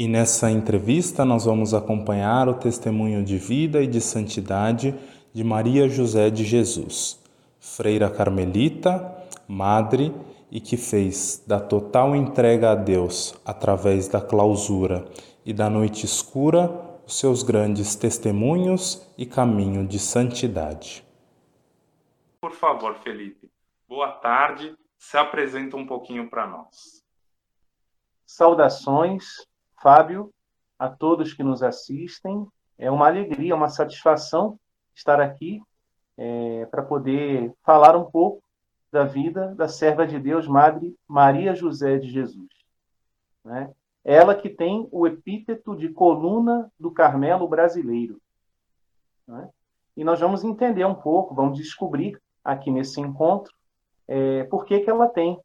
E nessa entrevista nós vamos acompanhar o testemunho de vida e de santidade de Maria José de Jesus, freira carmelita, madre e que fez da total entrega a Deus através da clausura e da noite escura os seus grandes testemunhos e caminho de santidade. Por favor, Felipe, boa tarde, se apresenta um pouquinho para nós. Saudações, Fábio, a todos que nos assistem. É uma alegria, uma satisfação estar aqui é, para poder falar um pouco da vida da serva de Deus, Madre Maria José de Jesus. Né? Ela que tem o epíteto de coluna do Carmelo brasileiro. Né? E nós vamos entender um pouco, vamos descobrir aqui nesse encontro é, por que, que ela tem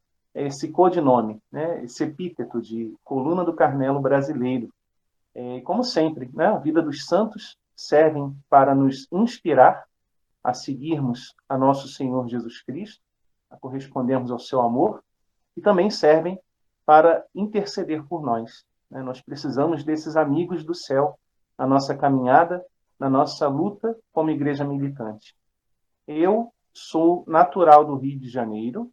esse codinome, né, esse epíteto de coluna do Carmelo brasileiro. É, como sempre, né, a vida dos santos servem para nos inspirar a seguirmos a nosso Senhor Jesus Cristo, a correspondermos ao seu amor, e também servem para interceder por nós. Né? Nós precisamos desses amigos do céu na nossa caminhada, na nossa luta como igreja militante. Eu sou natural do Rio de Janeiro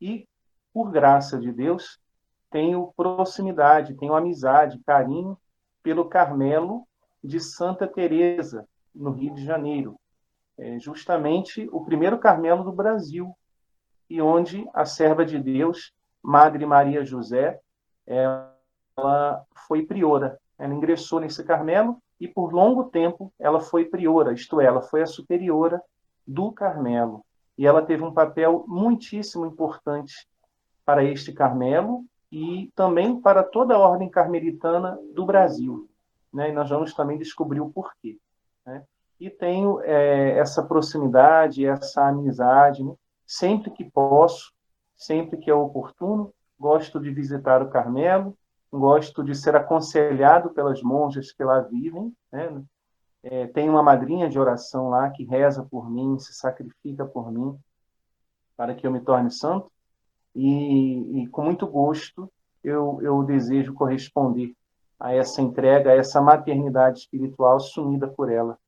e por graça de Deus, tenho proximidade, tenho amizade, carinho pelo Carmelo de Santa Teresa, no Rio de Janeiro. É justamente o primeiro Carmelo do Brasil, e onde a serva de Deus, Madre Maria José, ela foi priora. Ela ingressou nesse Carmelo e por longo tempo ela foi priora, isto é, ela foi a superiora do Carmelo. E ela teve um papel muitíssimo importante para este Carmelo e também para toda a ordem carmelitana do Brasil. Né? E nós vamos também descobrir o porquê. Né? E tenho é, essa proximidade, essa amizade, né? sempre que posso, sempre que é oportuno, gosto de visitar o Carmelo, gosto de ser aconselhado pelas monjas que lá vivem. Né? É, tem uma madrinha de oração lá que reza por mim, se sacrifica por mim, para que eu me torne santo e, e com muito gosto eu, eu desejo corresponder a essa entrega, a essa maternidade espiritual assumida por ela,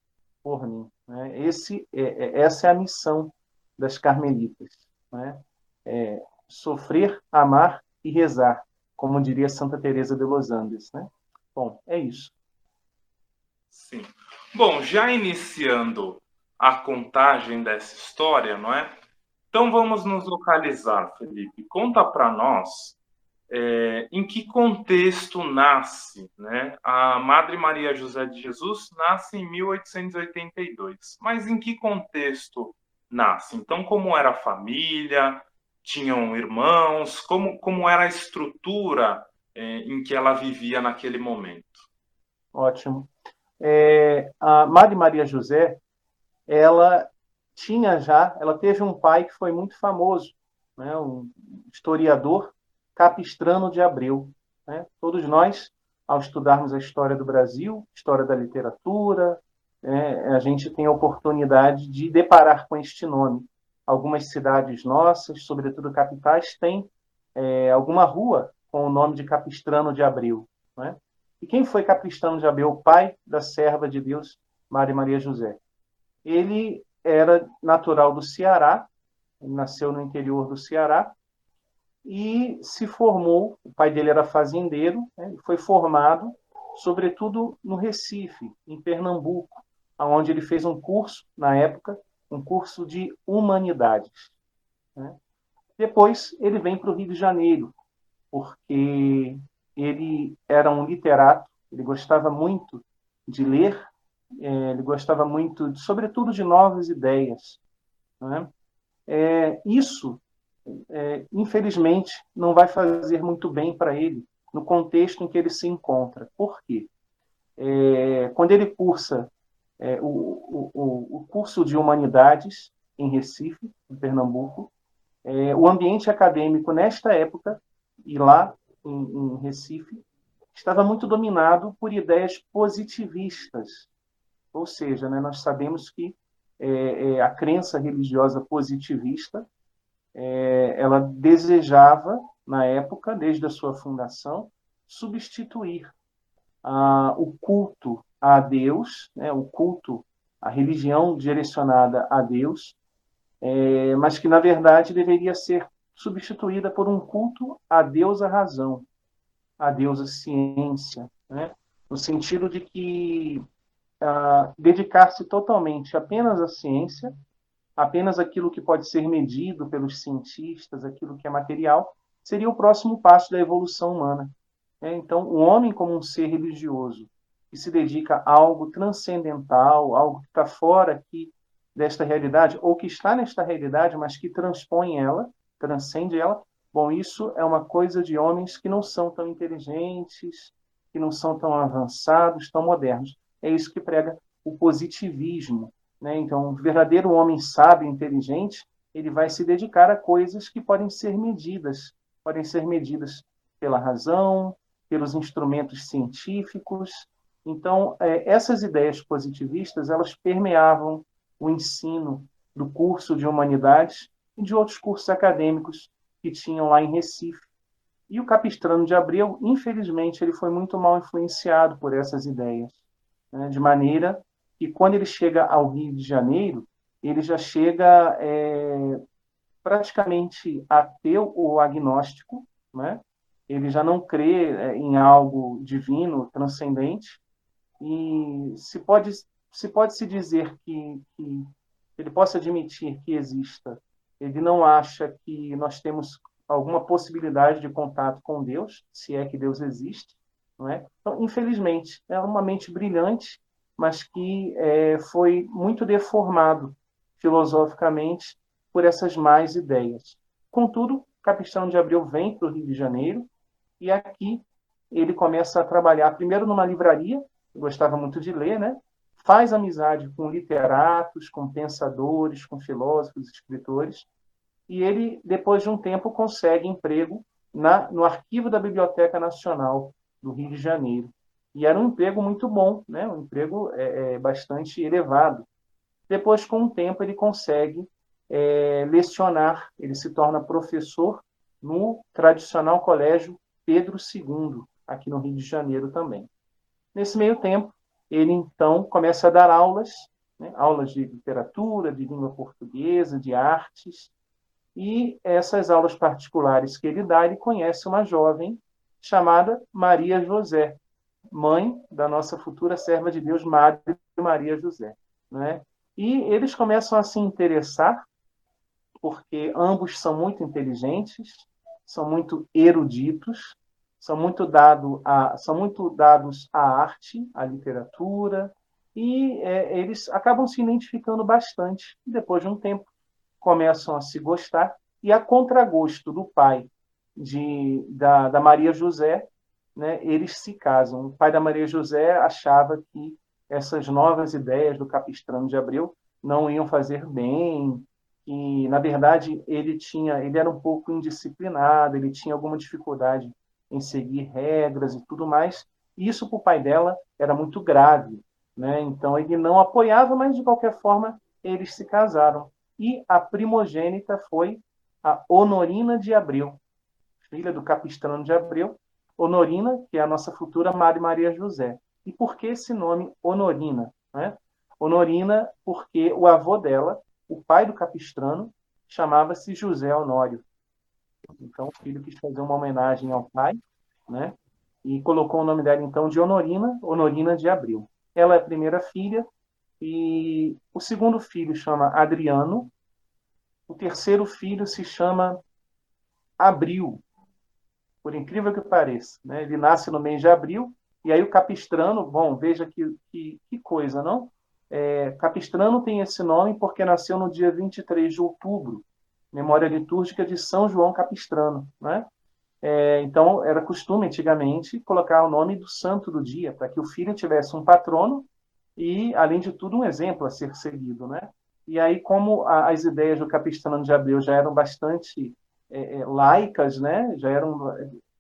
por mim. Né? Esse, é, é, essa é a missão das carmelitas. Né? É sofrer, amar e rezar, como diria Santa Teresa de Los Andes. Né? Bom, é isso. Sim. Bom, já iniciando a contagem dessa história, não é? Então vamos nos localizar, Felipe. Conta para nós é, em que contexto nasce, né? A Madre Maria José de Jesus nasce em 1882, mas em que contexto nasce? Então, como era a família? Tinham irmãos? Como, como era a estrutura é, em que ela vivia naquele momento? Ótimo. É, a Madre Maria José, ela tinha já, ela teve um pai que foi muito famoso, né, um historiador capistrano de Abreu. Né? Todos nós, ao estudarmos a história do Brasil, história da literatura, né, a gente tem a oportunidade de deparar com este nome. Algumas cidades nossas, sobretudo capitais, têm é, alguma rua com o nome de Capistrano de Abreu. Né? E quem foi Capistrano de Abreu? O pai da serva de Deus, Maria Maria José. Ele era natural do Ceará, nasceu no interior do Ceará e se formou. O pai dele era fazendeiro, né, foi formado, sobretudo no Recife, em Pernambuco, onde ele fez um curso na época, um curso de humanidades. Né. Depois ele vem para o Rio de Janeiro, porque ele era um literato, ele gostava muito de ler ele gostava muito, sobretudo, de novas ideias. Né? É, isso, é, infelizmente, não vai fazer muito bem para ele no contexto em que ele se encontra. Por quê? É, quando ele cursa é, o, o, o, curso de Humanidades em Recife, em Pernambuco, é, o ambiente acadêmico nesta época, e lá em, em Recife, estava muito dominado por ideias positivistas, ou seja, né, nós sabemos que é, é, a crença religiosa positivista é, ela desejava, na época, desde a sua fundação, substituir ah, o culto a Deus, né, o culto, a religião direcionada a Deus, é, mas que, na verdade, deveria ser substituída por um culto a Deus a razão, a Deus a ciência, né? no sentido de que ah, dedicar-se totalmente apenas à ciência, apenas aquilo que pode ser medido pelos cientistas, aquilo que é material, seria o próximo passo da evolução humana. É, então, o homem, como um ser religioso, que se dedica a algo transcendental, algo que está fora aqui desta realidade, ou que está nesta realidade, mas que transpõe ela, transcende ela, bom, isso é uma coisa de homens que não são tão inteligentes, que não são tão avançados, tão modernos. É isso que prega o positivismo. Né? Então, o verdadeiro homem sábio, inteligente, ele vai se dedicar a coisas que podem ser medidas, podem ser medidas pela razão, pelos instrumentos científicos. Então, é, essas ideias positivistas, elas permeavam o ensino do curso de humanidades e de outros cursos acadêmicos que tinham lá em Recife. E o Capistrano de Abreu, infelizmente, ele foi muito mal influenciado por essas ideias, né? de maneira que quando ele chega ao Rio de Janeiro, ele já chega é, praticamente ateu ou agnóstico, né? ele já não crê é, em algo divino, transcendente, e se pode se pode se dizer que, que ele possa admitir que exista, ele não acha que nós temos alguma possibilidade de contato com Deus, se é que Deus existe, não é? Então, infelizmente, é uma mente brilhante, mas que é, foi muito deformado filosoficamente por essas más ideias. Contudo, Capistrano de Abreu vem para o Rio de Janeiro e aqui ele começa a trabalhar primeiro numa livraria, gostava muito de ler, né? Faz amizade com literatos, com pensadores, com filósofos, escritores, e ele, depois de um tempo, consegue emprego na, no arquivo da Biblioteca Nacional do Rio de Janeiro. E era um emprego muito bom, né? um emprego é, é, bastante elevado. Depois, com o tempo, ele consegue é, lecionar, ele se torna professor no tradicional colégio Pedro II, aqui no Rio de Janeiro também. Nesse meio tempo, ele então começa a dar aulas, né, aulas de literatura, de língua portuguesa, de artes, e essas aulas particulares que ele dá, ele conhece uma jovem chamada Maria José, mãe da nossa futura serva de Deus, Madre Maria José. Né? E eles começam a se interessar, porque ambos são muito inteligentes, são muito eruditos, são muito, dado a, são muito dados à arte, à literatura, e é, eles acabam se identificando bastante. Depois de um tempo, começam a se gostar, e a contragosto do pai de, da, da Maria José, né, eles se casam. O pai da Maria José achava que essas novas ideias do Capistrano de Abreu não iam fazer bem, e na verdade ele tinha, ele era um pouco indisciplinado, ele tinha alguma dificuldade em seguir regras e tudo mais. Isso para o pai dela era muito grave, né? Então ele não apoiava, mas de qualquer forma eles se casaram. E a primogênita foi a Honorina de Abreu, filha do Capistrano de Abreu. Honorina, que é a nossa futura Maria Maria José. E por que esse nome Honorina? Né? Honorina, porque o avô dela, o pai do Capistrano, chamava-se José Honório. Então, o filho quis fazer uma homenagem ao pai, né? E colocou o nome dela, então, de Honorina, Honorina de Abril. Ela é a primeira filha, e o segundo filho chama Adriano, o terceiro filho se chama Abril, por incrível que pareça. Né? Ele nasce no mês de abril, e aí o Capistrano, bom, veja que, que, que coisa, não? É, Capistrano tem esse nome porque nasceu no dia 23 de outubro, memória litúrgica de São João Capistrano. Né? É, então, era costume antigamente colocar o nome do santo do dia, para que o filho tivesse um patrono e, além de tudo, um exemplo a ser seguido. Né? E aí, como a, as ideias do Capistrano de Abreu já eram bastante é, é laicas, né? já eram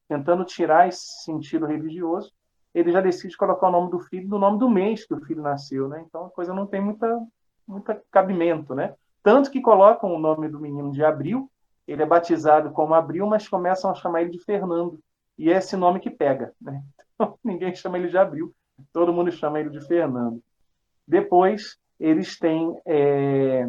tentando tirar esse sentido religioso, ele já decide colocar o nome do filho no nome do mês que o filho nasceu. Né? Então, a coisa não tem muita, muita cabimento. Né? Tanto que colocam o nome do menino de Abril, ele é batizado como Abril, mas começam a chamar ele de Fernando. E é esse nome que pega. Né? ninguém chama ele de Abril, todo mundo chama ele de Fernando. Depois, eles têm é,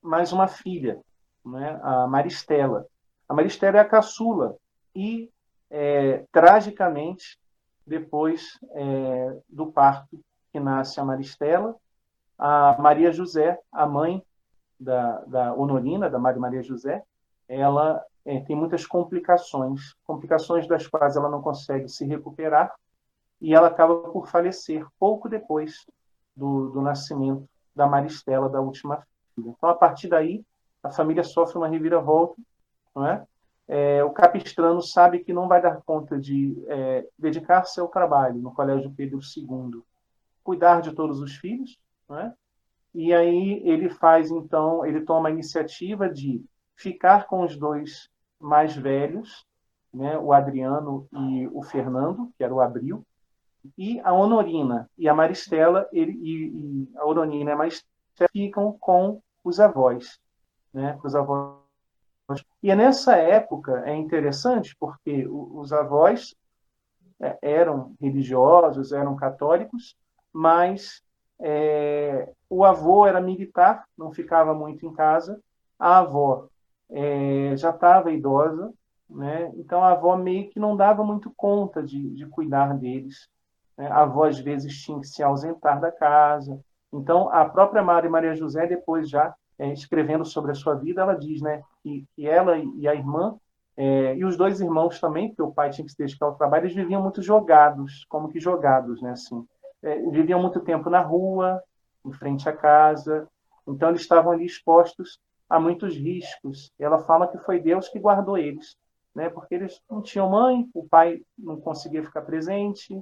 mais uma filha, né, a Maristela. A Maristela é a caçula e, é, tragicamente, depois é, do parto que nasce a Maristela, a Maria José, a mãe da, da Honorina, da Maria Maria José, ela é, tem muitas complicações, complicações das quais ela não consegue se recuperar e ela acaba por falecer pouco depois do, do nascimento da Maristela, da última filha. Então, a partir daí, a família sofre uma reviravolta, não é? É, o capistrano sabe que não vai dar conta de é, dedicar-se ao trabalho no Colégio Pedro II, cuidar de todos os filhos, não é? e aí ele faz, então, ele toma a iniciativa de ficar com os dois mais velhos, né, o Adriano e o Fernando, que era o Abril, e a Honorina e a Maristela, ele, e, e a Honorina e a Maristela ficam com os avós, né, os avós. E é nessa época é interessante porque os avós é, eram religiosos, eram católicos, mas é, o avô era militar, não ficava muito em casa. A avó é, já estava idosa, né? então a avó meio que não dava muito conta de, de cuidar deles. Né? A avó às vezes tinha que se ausentar da casa. Então a própria Maria Maria José depois já é, escrevendo sobre a sua vida, ela diz, né, que, que ela e a irmã é, e os dois irmãos também, porque o pai tinha que se dedicar ao trabalho, eles viviam muito jogados, como que jogados, né, assim é, viviam muito tempo na rua, em frente à casa, então eles estavam ali expostos a muitos riscos. Ela fala que foi Deus que guardou eles, né? Porque eles não tinham mãe, o pai não conseguia ficar presente,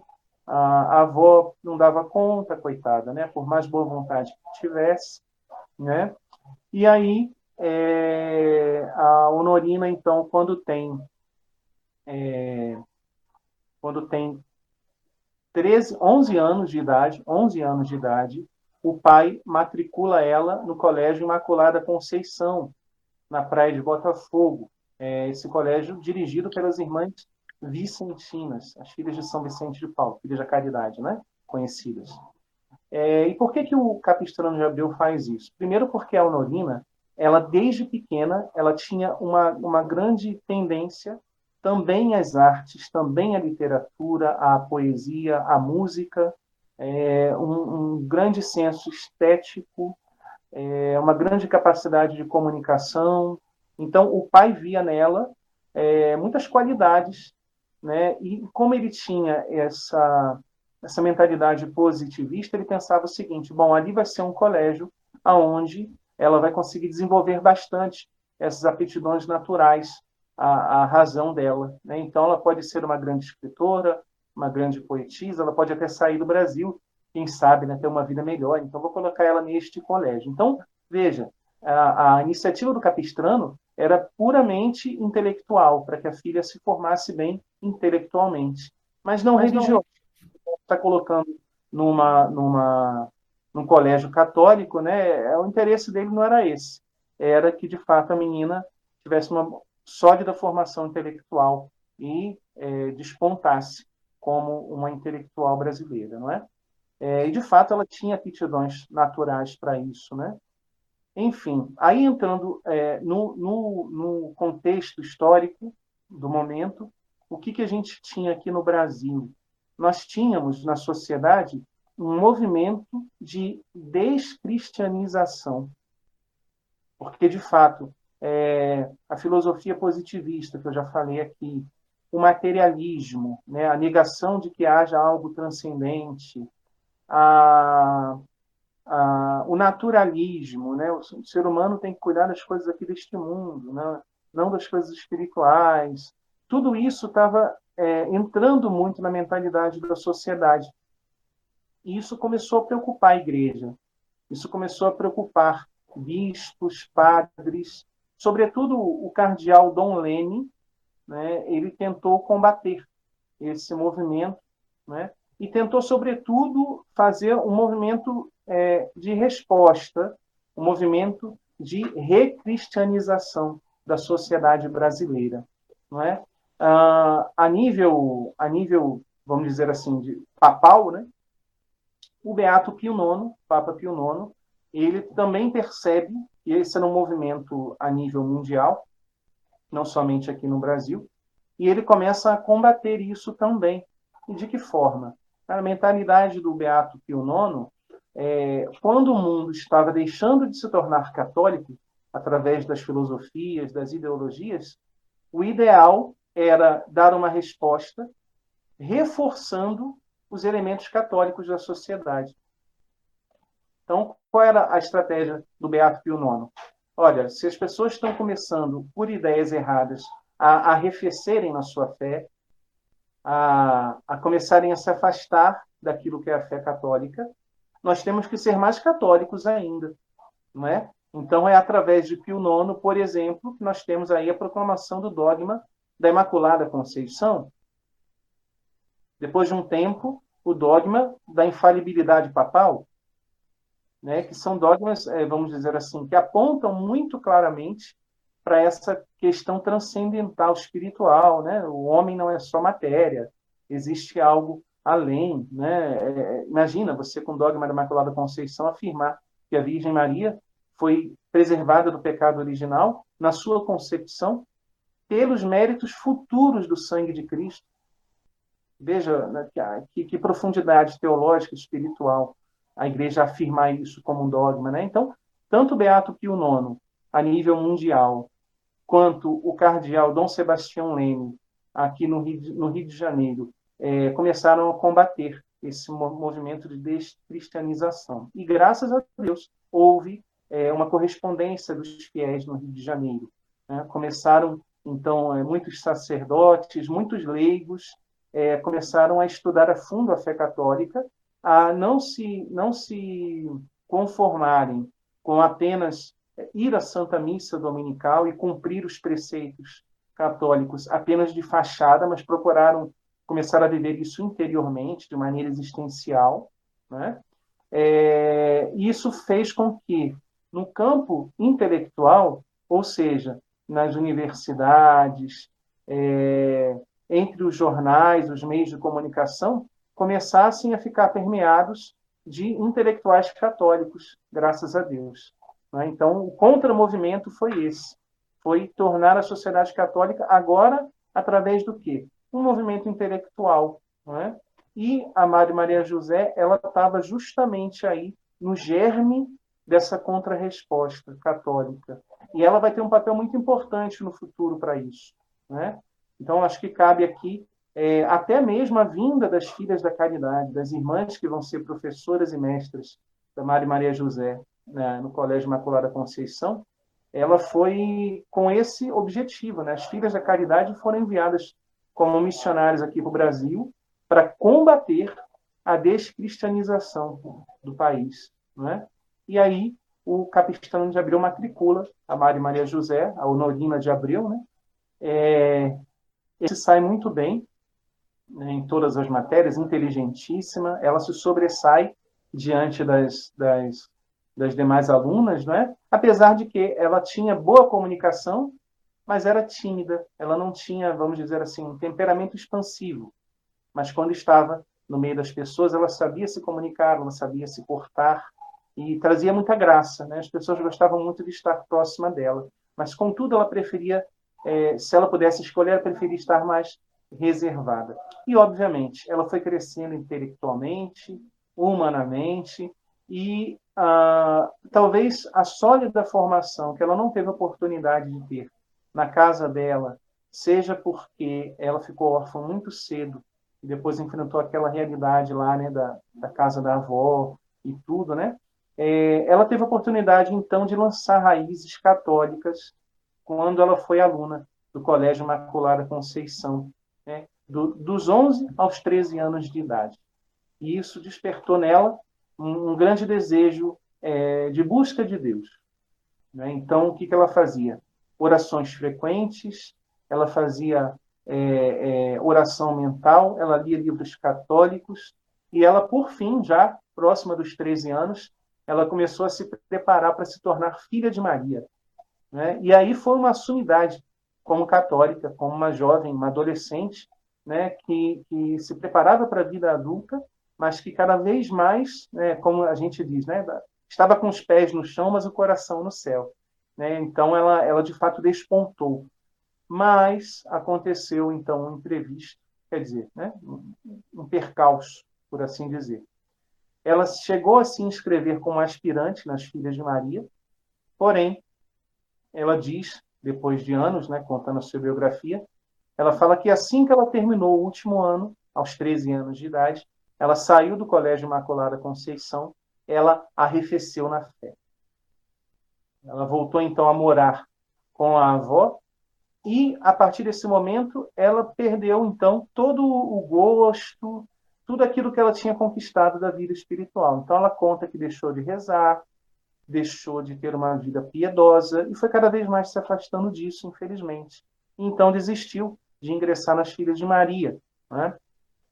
a, a avó não dava conta, coitada, né? Por mais boa vontade que tivesse, né? E aí é, a Honorina, então, quando tem é, quando tem 13, 11 anos de idade, 11 anos de idade, o pai matricula ela no Colégio Imaculada Conceição, na praia de Botafogo. É esse colégio dirigido pelas irmãs Vicentinas, as filhas de São Vicente de Paulo, filhas da caridade, né? Conhecidas. É, e por que, que o Capistrano de Abreu faz isso? Primeiro porque a Honorina, ela desde pequena, ela tinha uma, uma grande tendência também as artes, também a literatura, a poesia, a música, é, um, um, grande senso estético, é, uma grande capacidade de comunicação. Então, o pai via nela é, muitas qualidades, né? E como ele tinha essa essa mentalidade positivista, ele pensava o seguinte: bom, ali vai ser um colégio aonde ela vai conseguir desenvolver bastante essas aptidões naturais a, a razão dela. Né? Então, ela pode ser uma grande escritora, uma grande poetisa, ela pode até sair do Brasil, quem sabe, né, ter uma vida melhor. Então, vou colocar ela neste colégio. Então, veja, a, a iniciativa do Capistrano era puramente intelectual, para que a filha se formasse bem intelectualmente, mas não religiosa. Está colocando numa, numa, num colégio católico, né? É, o interesse dele não era esse. Era que, de fato, a menina tivesse uma sólida formação intelectual e é, despontasse como uma intelectual brasileira, não é? é? E de fato ela tinha aptidões naturais para isso, né? Enfim, aí entrando é, no, no, no, contexto histórico do momento, o que, que a gente tinha aqui no Brasil? Nós tínhamos na sociedade um movimento de descristianização, porque de fato é, a filosofia positivista, que eu já falei aqui, o materialismo, né, a negação de que haja algo transcendente, a, a, o naturalismo, né, o ser humano tem que cuidar das coisas aqui deste mundo, né, não das coisas espirituais. Tudo isso estava é, entrando muito na mentalidade da sociedade. E isso começou a preocupar a igreja. Isso começou a preocupar bispos, padres, Sobretudo o cardeal Dom Leme, né, ele tentou combater esse movimento, né, e tentou, sobretudo, fazer um movimento é, de resposta, um movimento de recristianização da sociedade brasileira. Não é? Ah, a, nível, a nível vamos dizer assim, de papal, né? O Beato Pio IX, Papa Pio IX, ele também percebe que esse era um movimento a nível mundial, não somente aqui no Brasil, e ele começa a combater isso também. E de que forma? A mentalidade do Beato Pio IX, é, quando o mundo estava deixando de se tornar católico, através das filosofias, das ideologias, o ideal era dar uma resposta reforçando os elementos católicos da sociedade. Então, qual era a estratégia do Beato Pio IX? Olha, se as pessoas estão começando por ideias erradas a arrefecerem na sua fé, a, a começarem a se afastar daquilo que é a fé católica, nós temos que ser mais católicos ainda, não é? Então é através de Pio IX, por exemplo, que nós temos aí a proclamação do dogma da Imaculada Conceição. Depois de um tempo, o dogma da infalibilidade papal, né, que são dogmas, é, vamos dizer assim, que apontam muito claramente para essa questão transcendental, espiritual, né? O homem não é só matéria, existe algo além, né? É, imagina você com o dogma da Imaculada Conceição afirmar que a Virgem Maria foi preservada do pecado original na sua concepção pelos méritos futuros do sangue de Cristo. Veja né, que, que profundidade teológica, espiritual, a Igreja afirmar isso como um dogma, né? Então, tanto Beato Pio IX, a nível mundial, quanto o cardeal Dom Sebastião Leme, aqui no Rio de, no Rio de Janeiro, é, começaram a combater esse movimento de descristianização. E graças a Deus houve é, uma correspondência dos fiéis no Rio de Janeiro. Né? Começaram, então, é, muitos sacerdotes, muitos leigos é, começaram a estudar a fundo a fé católica, a não se, não se conformarem com apenas ir à Santa Missa Dominical e cumprir os preceitos católicos apenas de fachada, mas procuraram começar a viver isso interiormente, de maneira existencial. Né? É, isso fez com que, no campo intelectual, ou seja, nas universidades, é, entre os jornais, os meios de comunicação, começassem a ficar permeados de intelectuais católicos, graças a Deus. Né? Então, o contramovimento foi esse, foi tornar a sociedade católica agora através do quê? Um movimento intelectual, é? E a Madre Maria José, ela estava justamente aí no germe dessa contrarresposta católica. E ela vai ter um papel muito importante no futuro para isso. Né? Então, acho que cabe aqui é, até mesmo a vinda das filhas da caridade, das irmãs que vão ser professoras e mestras da Madre Maria José, né, no Colégio Imaculada Conceição, ela foi com esse objetivo. Né? As filhas da caridade foram enviadas como missionários aqui para o Brasil para combater a descristianização do país. Né? E aí o capistão de Abreu matricula a Maria Maria José, a Honorina de Abreu, né? É, ele sai muito bem né, em todas as matérias, inteligentíssima, ela se sobressai diante das, das das demais alunas, não é? apesar de que ela tinha boa comunicação, mas era tímida, ela não tinha, vamos dizer assim, um temperamento expansivo. Mas quando estava no meio das pessoas, ela sabia se comunicar, ela sabia se portar e trazia muita graça. Né? As pessoas gostavam muito de estar próxima dela, mas contudo ela preferia, é, se ela pudesse escolher, ela preferia estar mais reservada. E obviamente, ela foi crescendo intelectualmente, humanamente, e ah, talvez a sólida formação que ela não teve oportunidade de ter na casa dela, seja porque ela ficou órfã muito cedo e depois enfrentou aquela realidade lá, né, da, da casa da avó e tudo, né? É, ela teve a oportunidade então de lançar raízes católicas quando ela foi aluna do Colégio Imaculada Conceição, né, do, dos 11 aos 13 anos de idade. E isso despertou nela um, um grande desejo é, de busca de Deus. Né? Então, o que, que ela fazia? Orações frequentes, ela fazia é, é, oração mental, ela lia livros católicos, e ela, por fim, já próxima dos 13 anos, ela começou a se preparar para se tornar filha de Maria. Né? E aí foi uma sumidade como católica, como uma jovem, uma adolescente, né, que, que se preparava para a vida adulta, mas que cada vez mais, né, como a gente diz, né, estava com os pés no chão, mas o coração no céu. Né? Então, ela, ela de fato despontou. Mas aconteceu, então, um imprevisto, quer dizer, né, um percalço, por assim dizer. Ela chegou a se inscrever como aspirante nas Filhas de Maria, porém, ela diz, depois de anos, né, contando a sua biografia, ela fala que assim que ela terminou o último ano, aos 13 anos de idade, ela saiu do Colégio Imaculada Conceição, ela arrefeceu na fé. Ela voltou então a morar com a avó e a partir desse momento ela perdeu então todo o gosto, tudo aquilo que ela tinha conquistado da vida espiritual. Então ela conta que deixou de rezar, deixou de ter uma vida piedosa e foi cada vez mais se afastando disso, infelizmente. Então desistiu de ingressar nas Filhas de Maria. Né?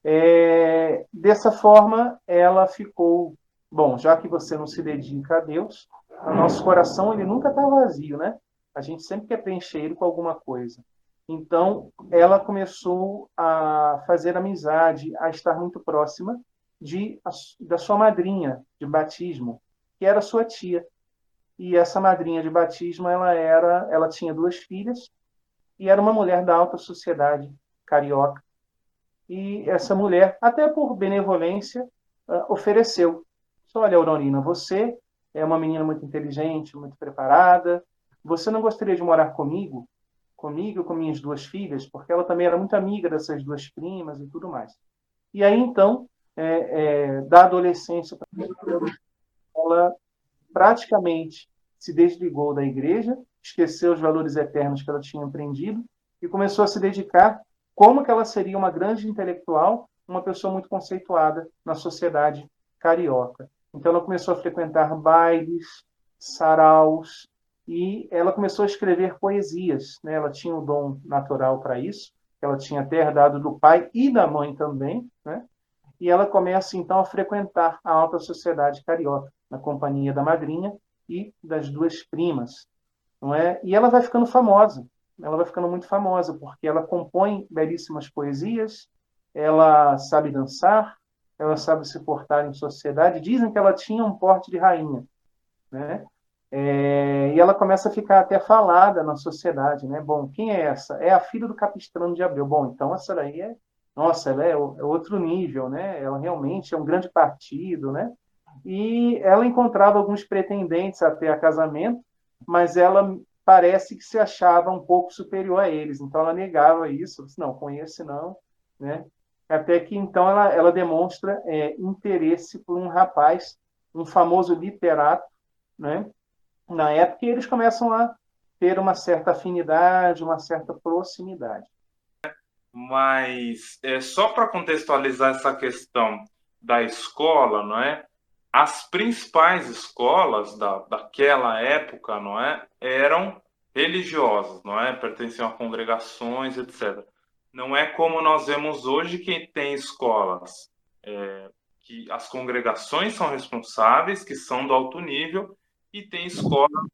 É, dessa forma, ela ficou, bom, já que você não se dedica a Deus, o nosso coração ele nunca está vazio, né? A gente sempre quer preencher ele com alguma coisa. Então, ela começou a fazer amizade, a estar muito próxima de, da sua madrinha de batismo, que era sua tia. E essa madrinha de batismo, ela era, ela tinha duas filhas e era uma mulher da alta sociedade carioca. E essa mulher, até por benevolência, ah, ofereceu: olha, Aurorina, você é uma menina muito inteligente, muito preparada. Você não gostaria de morar comigo? Comigo, com minhas duas filhas? Porque ela também era muito amiga dessas duas primas e tudo mais. E aí, então, é, é, da adolescência, ela praticamente se desligou da igreja, esqueceu os valores eternos que ela tinha aprendido e começou a se dedicar como que ela seria uma grande intelectual, uma pessoa muito conceituada na sociedade carioca. Então ela começou a frequentar bailes, saraus e ela começou a escrever poesias. Né? Ela tinha o um dom natural para isso, ela tinha até herdado do pai e da mãe também, né? E ela começa então a frequentar a alta sociedade carioca, na companhia da madrinha e das duas primas, não é? E ela vai ficando famosa. Ela vai ficando muito famosa porque ela compõe belíssimas poesias, ela sabe dançar, ela sabe se portar em sociedade. Dizem que ela tinha um porte de rainha, né? É, e ela começa a ficar até falada na sociedade, né? Bom, quem é essa? É a filha do Capistrano de Abreu. Bom, então essa daí é, nossa, ela é, é outro nível, né? Ela realmente é um grande partido, né? E ela encontrava alguns pretendentes até a casamento, mas ela parece que se achava um pouco superior a eles. Então ela negava isso, disse, não, conhece não, né? até que então ela, ela demonstra é, interesse por um rapaz, um famoso literato, né? Na época, eles começam a ter uma certa afinidade, uma certa proximidade. Mas é, só para contextualizar essa questão da escola, não é? As principais escolas da, daquela época, não é, eram religiosas, não é? Pertenciam a congregações, etc. Não é como nós vemos hoje que tem escolas é, que as congregações são responsáveis, que são do alto nível, e tem escolas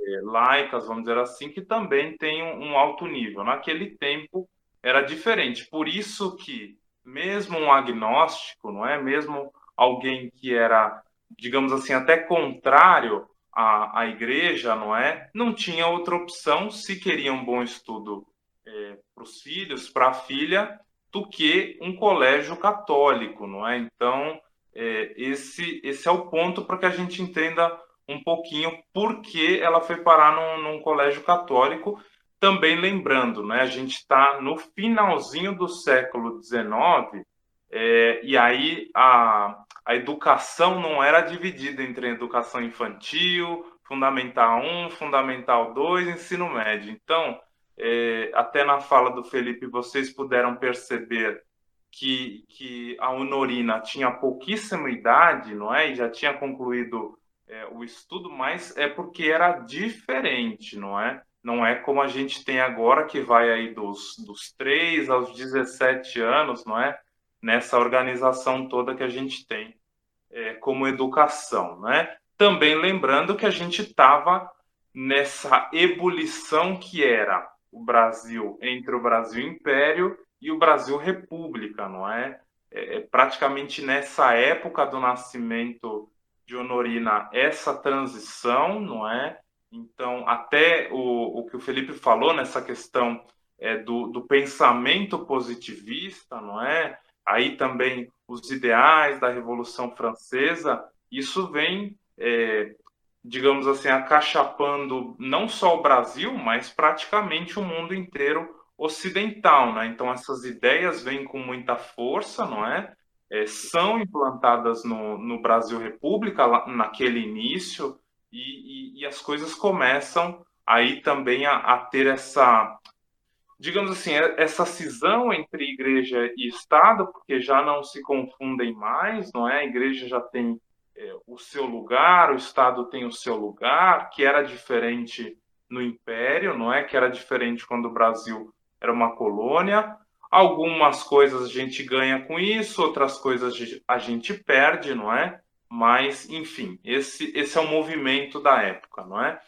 é, laicas, vamos dizer assim, que também têm um, um alto nível. Naquele tempo era diferente. Por isso que mesmo um agnóstico, não é? Mesmo alguém que era, digamos assim, até contrário à, à igreja, não é? Não tinha outra opção se queria um bom estudo é, para os filhos, para a filha, do que um colégio católico, não é? Então, é, esse, esse é o ponto para que a gente entenda um pouquinho por que ela foi parar num, num colégio católico. Também lembrando, né, a gente está no finalzinho do século XIX, é, e aí a, a educação não era dividida entre educação infantil, Fundamental 1, Fundamental 2, ensino médio. Então, é, até na fala do Felipe, vocês puderam perceber que, que a Honorina tinha pouquíssima idade, não é? E já tinha concluído é, o estudo, mas é porque era diferente, não é? Não é como a gente tem agora, que vai aí dos, dos 3 aos 17 anos, não é? Nessa organização toda que a gente tem é, como educação, né? Também lembrando que a gente estava nessa ebulição que era o Brasil entre o Brasil Império e o Brasil República, não é? é? é praticamente nessa época do nascimento de Honorina, essa transição, não é? Então, até o, o que o Felipe falou nessa questão é, do, do pensamento positivista, não é? Aí também os ideais da Revolução Francesa, isso vem, é, digamos assim, acachapando não só o Brasil, mas praticamente o mundo inteiro ocidental, né? Então essas ideias vêm com muita força, não é? É são implantadas no, no Brasil República naquele início e, e, e, as coisas começam aí também a, a ter essa digamos assim, é, essa cisão entre igreja e Estado, porque já não se confundem mais, não é? A igreja já tem é, o seu lugar, o Estado tem o seu lugar, que era diferente no Império, não é? Que era diferente quando o Brasil era uma colônia. Algumas coisas a gente ganha com isso, outras coisas a gente perde, não é? Mas, enfim, esse, esse é o movimento da época, não é?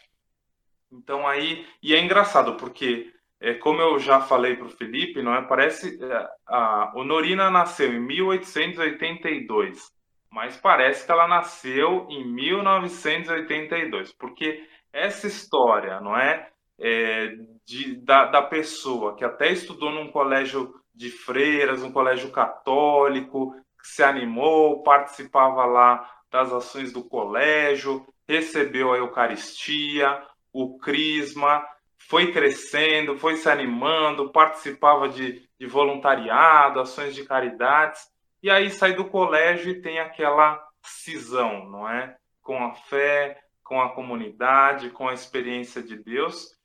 Então aí, e é engraçado porque é, como eu já falei para o Felipe, não é? Parece é, a Honorina nasceu em 1882, mas parece que ela nasceu em 1982, porque essa história, não é, é de, da, da pessoa que até estudou num colégio de freiras, um colégio católico, que se animou, participava lá das ações do colégio, recebeu a Eucaristia, o Crisma, foi crescendo, foi se animando, participava de, de voluntariado, ações de caridades, e aí sai do colégio e tem aquela cisão, não é? Com a fé, com a comunidade, com a experiência de Deus.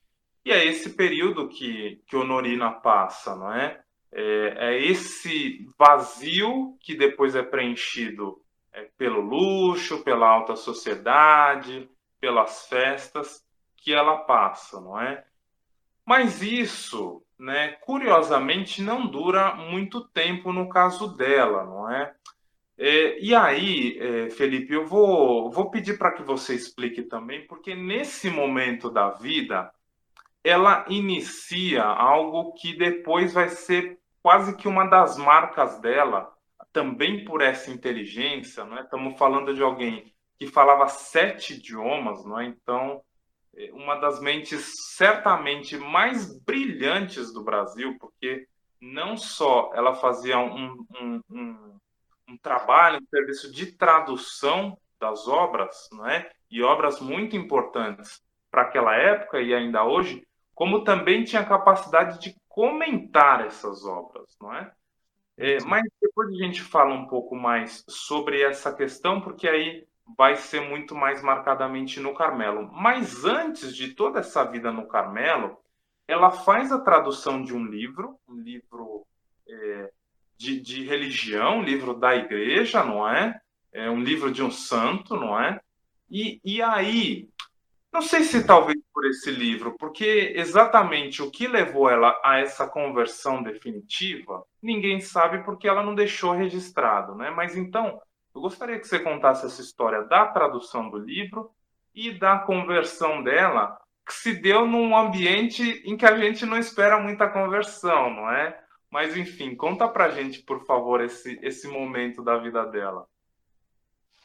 E é esse período que, que Honorina passa, não é? é? É, esse vazio que depois é preenchido é, pelo luxo, pela alta sociedade, pelas festas que ela passa, não é? Mas isso, né, curiosamente, não dura muito tempo no caso dela, não é? é e aí, é, Felipe, eu vou, vou pedir para que você explique também, porque nesse momento da vida, ela inicia algo que depois vai ser quase que uma das marcas dela, também por essa inteligência, não é? Estamos falando de alguém que falava sete idiomas, não é? Então, é, uma das mentes certamente mais brilhantes do Brasil, porque não só ela fazia um, um, um, um trabalho, um serviço de tradução das obras, não é? e obras muito importantes para aquela época e ainda hoje, como também tinha capacidade de comentar essas obras, não é? é mas depois a gente fala um pouco mais sobre essa questão, porque aí vai ser muito mais marcadamente no Carmelo. Mas antes de toda essa vida no Carmelo, ela faz a tradução de um livro, um livro é, de, de, religião, um livro da igreja, não é? É um livro de um santo, não é? E, e aí, não sei se talvez por esse livro, porque exatamente o que levou ela a essa conversão definitiva, ninguém sabe porque ela não deixou registrado, né? Mas então, eu gostaria que você contasse essa história da tradução do livro e da conversão dela, que se deu num ambiente em que a gente não espera muita conversão, não é? Mas, enfim, conta pra gente, por favor, esse, esse momento da vida dela.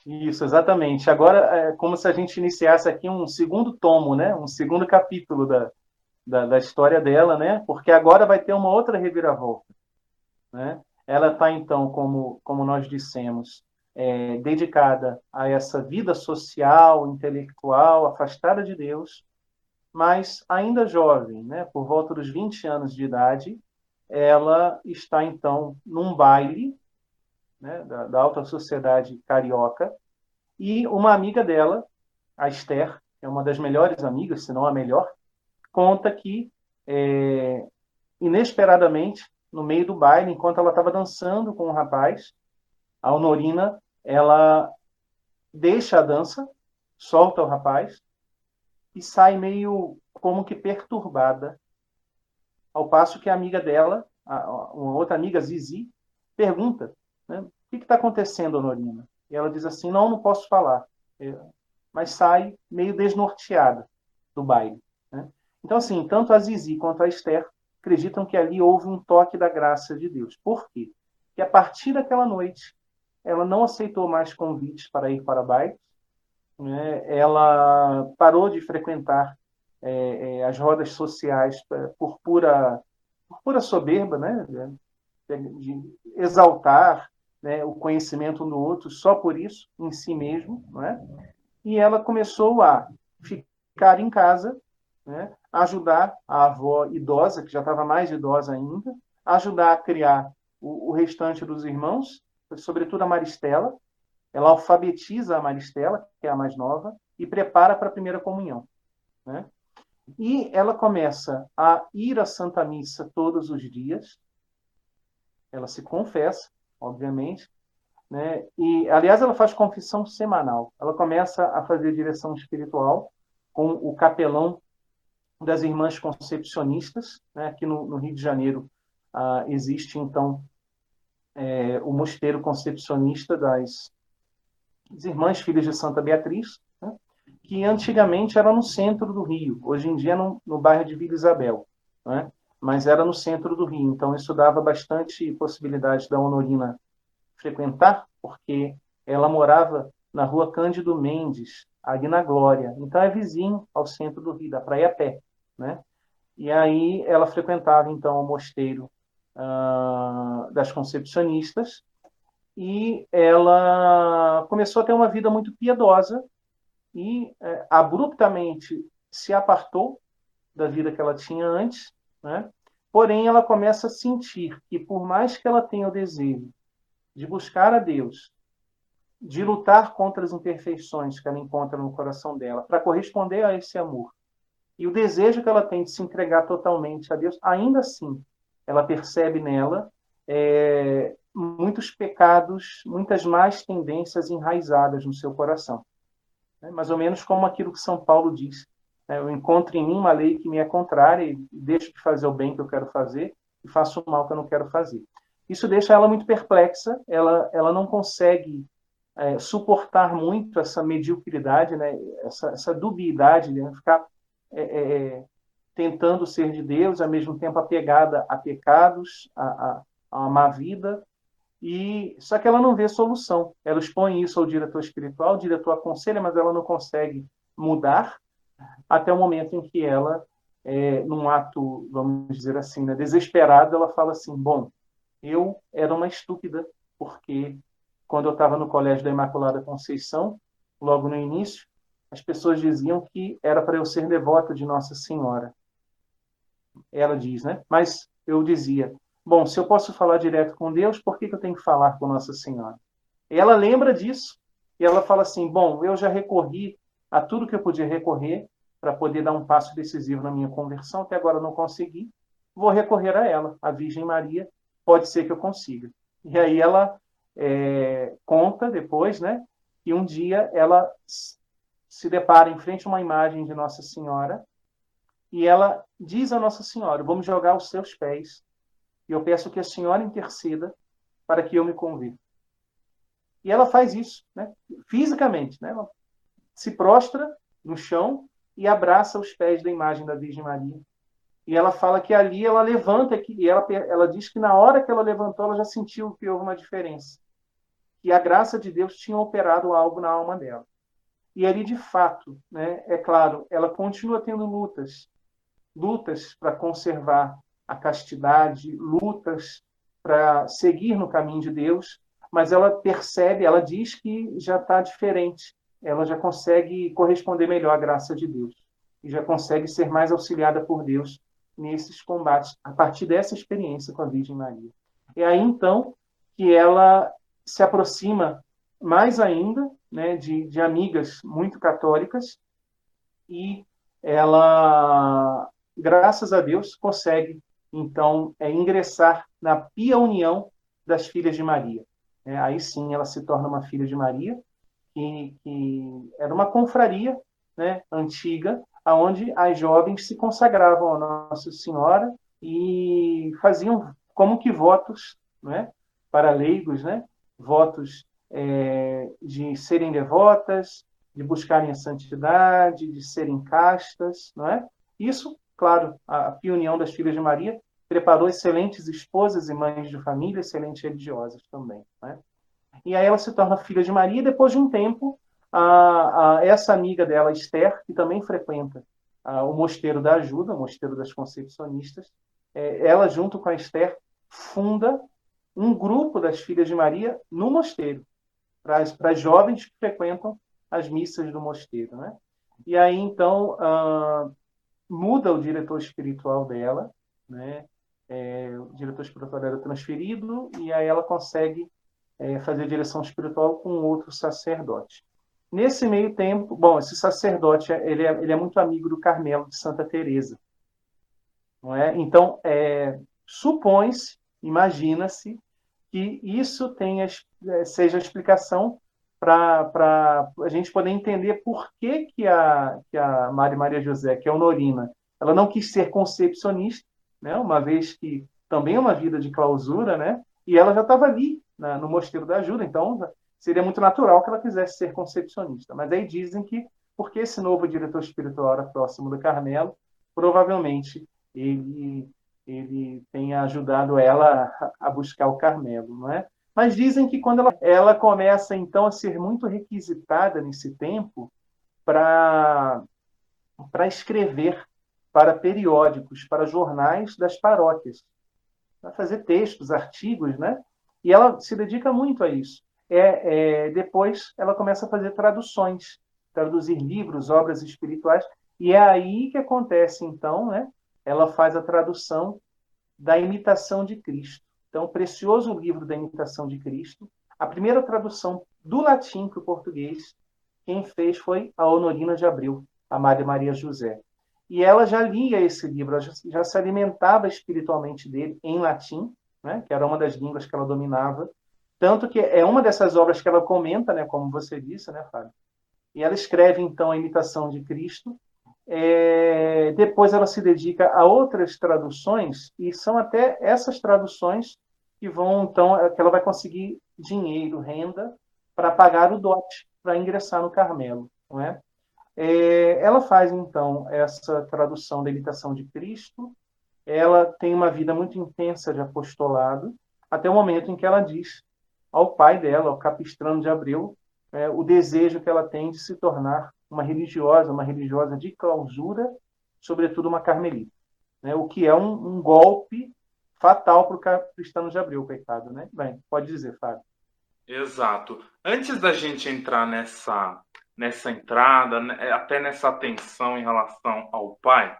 Isso, exatamente. Agora é como se a gente iniciasse aqui um segundo tomo, né? Um segundo capítulo da, da, da história dela, né? Porque agora vai ter uma outra reviravolta, né? Ela está, então, como, como nós dissemos, é, dedicada a essa vida social, intelectual, afastada de Deus, mas ainda jovem, né, por volta dos 20 anos de idade, ela está então num baile né, da, da, alta sociedade carioca e uma amiga dela, a Esther, que é uma das melhores amigas, se não a melhor, conta que é, inesperadamente no meio do baile, enquanto ela estava dançando com o um rapaz, a Honorina ela deixa a dança, solta o rapaz e sai meio como que perturbada. Ao passo que a amiga dela, uma outra amiga, Zizi, pergunta: né, o que está acontecendo, Honorina? E ela diz assim: não, não posso falar. Mas sai meio desnorteada do baile. Né? Então, assim, tanto a Zizi quanto a Esther acreditam que ali houve um toque da graça de Deus. Por quê? Porque a partir daquela noite, ela não aceitou mais convites para ir para baile, né? ela parou de frequentar é, é, as rodas sociais por pura, por pura soberba, né? de exaltar né, o conhecimento no outro só por isso, em si mesmo, né? e ela começou a ficar em casa, né, ajudar a avó idosa, que já estava mais idosa ainda, ajudar a criar o, o, restante dos irmãos, sobretudo a Maristela. Ela alfabetiza a Maristela, que é a mais nova, e prepara para a primeira comunhão. Né? E ela começa a ir à Santa Missa todos os dias. Ela se confessa, obviamente, né? E aliás ela faz confissão semanal. Ela começa a fazer direção espiritual com o capelão das Irmãs Concepcionistas, né? Aqui no, no Rio de Janeiro ah, existe então é, o mosteiro concepcionista das, das Irmãs Filhas de Santa Beatriz, né? que antigamente era no centro do Rio, hoje em dia no, no bairro de Vila Isabel, né? Mas era no centro do Rio, então isso dava bastante possibilidade da Honorina frequentar, porque ela morava na rua Cândido Mendes, ali na Glória. Então é vizinho ao centro do Rio, da Praia Pé, né? E aí ela frequentava então o mosteiro uh, das Concepcionistas e ela começou a ter uma vida muito piedosa e uh, abruptamente se apartou da vida que ela tinha antes, né? Porém, ela começa a sentir que por mais que ela tenha o desejo de buscar a Deus, de lutar contra as imperfeições que ela encontra no coração dela, para corresponder a esse amor. E o desejo que ela tem de se entregar totalmente a Deus, ainda assim, ela percebe nela é, muitos pecados, muitas más tendências enraizadas no seu coração. É mais ou menos como aquilo que São Paulo diz. Né? Eu encontro em mim uma lei que me é contrária e deixo de fazer o bem que eu quero fazer e faço o mal que eu não quero fazer. Isso deixa ela muito perplexa, ela, ela não consegue é, suportar muito essa mediocridade, né, essa, essa dubiedade, né, ficar é, é, tentando ser de Deus, ao mesmo tempo apegada a pecados, a, a, a uma má vida, e só que ela não vê solução. Ela expõe isso ao diretor espiritual, o diretor aconselha, mas ela não consegue mudar até o momento em que ela, é, num ato, vamos dizer assim, né, desesperado, ela fala assim: bom, eu era uma estúpida, porque quando eu estava no colégio da Imaculada Conceição, logo no início, as pessoas diziam que era para eu ser devota de Nossa Senhora. Ela diz, né? Mas eu dizia, bom, se eu posso falar direto com Deus, por que, que eu tenho que falar com Nossa Senhora? Ela lembra disso e ela fala assim: bom, eu já recorri a tudo que eu podia recorrer para poder dar um passo decisivo na minha conversão, até agora não consegui. Vou recorrer a ela, a Virgem Maria, pode ser que eu consiga. E aí ela é, conta depois, né, que um dia ela se depara em frente a uma imagem de Nossa Senhora e ela diz a Nossa Senhora: Vamos jogar os seus pés e eu peço que a Senhora interceda para que eu me convirta. E ela faz isso, né, fisicamente, né, ela se prostra no chão e abraça os pés da imagem da Virgem Maria e ela fala que ali ela levanta, e ela, ela diz que na hora que ela levantou, ela já sentiu que houve uma diferença. Que a graça de Deus tinha operado algo na alma dela. E ali, de fato, né, é claro, ela continua tendo lutas lutas para conservar a castidade, lutas para seguir no caminho de Deus, mas ela percebe, ela diz que já está diferente, ela já consegue corresponder melhor à graça de Deus e já consegue ser mais auxiliada por Deus nesses combates, a partir dessa experiência com a Virgem Maria. É aí, então, que ela se aproxima mais ainda né, de, de amigas muito católicas e ela, graças a Deus, consegue, então, é, ingressar na pia união das filhas de Maria. É, aí sim ela se torna uma filha de Maria, que, que era uma confraria né, antiga, aonde as jovens se consagravam a Nossa Senhora e faziam como que votos, né, para leigos, né, votos é, de serem devotas, de buscarem a santidade, de serem castas, é? Isso, claro, a, a união das filhas de Maria preparou excelentes esposas e mães de família, excelentes religiosas também. Né? E aí ela se torna filha de Maria, e depois de um tempo, a, a, essa amiga dela, Esther, que também frequenta a, o Mosteiro da Ajuda, o Mosteiro das Concepcionistas, é, ela, junto com a Esther, funda um grupo das filhas de Maria no mosteiro, para as jovens que frequentam as missas do mosteiro. Né? E aí, então, uh, muda o diretor espiritual dela, né? É, o diretor espiritual era transferido, e aí ela consegue é, fazer direção espiritual com outro sacerdote. Nesse meio tempo, bom, esse sacerdote ele é, ele é muito amigo do Carmelo de Santa Teresa, não é? Então é, supõe-se, imagina-se que isso tenha é, seja a explicação para a gente poder entender por que, que, a, que a Maria Maria José, que é honorina, ela não quis ser concepcionista, né? uma vez que também é uma vida de clausura, né? e ela já estava ali na, no Mosteiro da Ajuda, então seria muito natural que ela quisesse ser concepcionista. Mas aí dizem que, porque esse novo diretor espiritual era próximo do Carmelo, provavelmente ele, ele tenha ajudado ela a, buscar o Carmelo, não é? Mas dizem que quando ela, ela começa, então, a ser muito requisitada nesse tempo para escrever para periódicos, para jornais das paróquias, para fazer textos, artigos, né? E ela se dedica muito a isso. É, é, depois ela começa a fazer traduções, traduzir livros, obras espirituais, e é aí que acontece, então, né? Ela faz a tradução da imitação de Cristo. Então, o precioso livro da imitação de Cristo, a primeira tradução do latim para o português, quem fez foi a Honorina de Abreu, a Maria Maria José. E ela já lia esse livro, já se alimentava espiritualmente dele em latim, né, que era uma das línguas que ela dominava. Tanto que é uma dessas obras que ela comenta, né, como você disse, né, Fábio? E ela escreve, então, a imitação de Cristo. É... depois ela se dedica a outras traduções, e são até essas traduções que vão, então, é, que ela vai conseguir dinheiro, renda, para pagar o dote, para ingressar no Carmelo. Não é? É, ela faz, então, essa tradução da imitação de Cristo, ela tem uma vida muito intensa de apostolado, até o momento em que ela diz ao pai dela, ao capistrano de Abreu, é, o desejo que ela tem de se tornar uma religiosa, uma religiosa de clausura, sobretudo uma carmelita. Né? O que é um, um golpe fatal para o capistrano de Abreu, coitado. Né? Bem, pode dizer, Fábio. Exato. Antes da gente entrar nessa, nessa entrada, né, até nessa atenção em relação ao pai,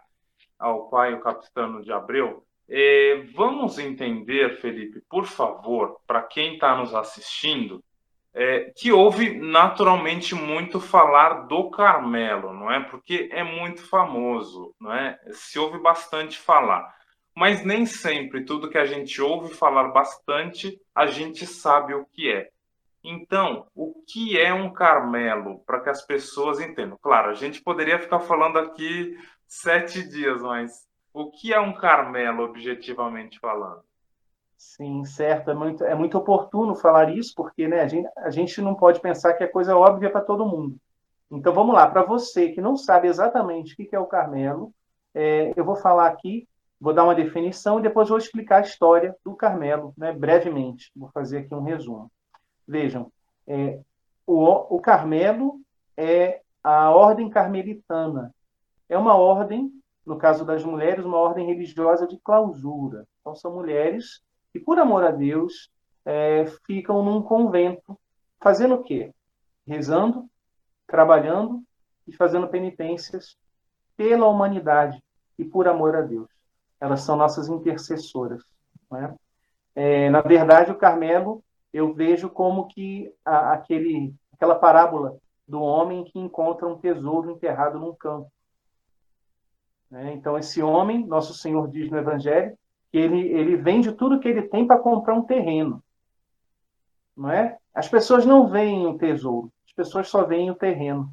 ao pai, o capitano de Abreu. É, vamos entender, Felipe, por favor, para quem está nos assistindo, é, que houve naturalmente muito falar do Carmelo, não é? Porque é muito famoso, não é? Se ouve bastante falar. Mas nem sempre tudo que a gente ouve falar bastante, a gente sabe o que é. Então, o que é um Carmelo? Para que as pessoas entendam. Claro, a gente poderia ficar falando aqui sete dias, mas o que é um Carmelo, objetivamente falando? Sim, certo. É muito, é muito oportuno falar isso, porque né, a, gente, a gente não pode pensar que é coisa óbvia para todo mundo. Então vamos lá, para você que não sabe exatamente o que é o Carmelo, é, eu vou falar aqui, vou dar uma definição e depois vou explicar a história do Carmelo, né, brevemente. Vou fazer aqui um resumo. Vejam, é, o, o Carmelo é a ordem carmelitana, é uma ordem, no caso das mulheres, uma ordem religiosa de clausura. Então, são mulheres que, por amor a Deus, é, ficam num convento, fazendo o quê? Rezando, trabalhando e fazendo penitências pela humanidade e por amor a Deus. Elas são nossas intercessoras. É? É, na verdade, o Carmelo eu vejo como que a, aquele, aquela parábola do homem que encontra um tesouro enterrado num campo. Né? Então, esse homem, nosso Senhor diz no Evangelho, ele, ele vende tudo que ele tem para comprar um terreno. Não é? As pessoas não veem o tesouro, as pessoas só veem o terreno.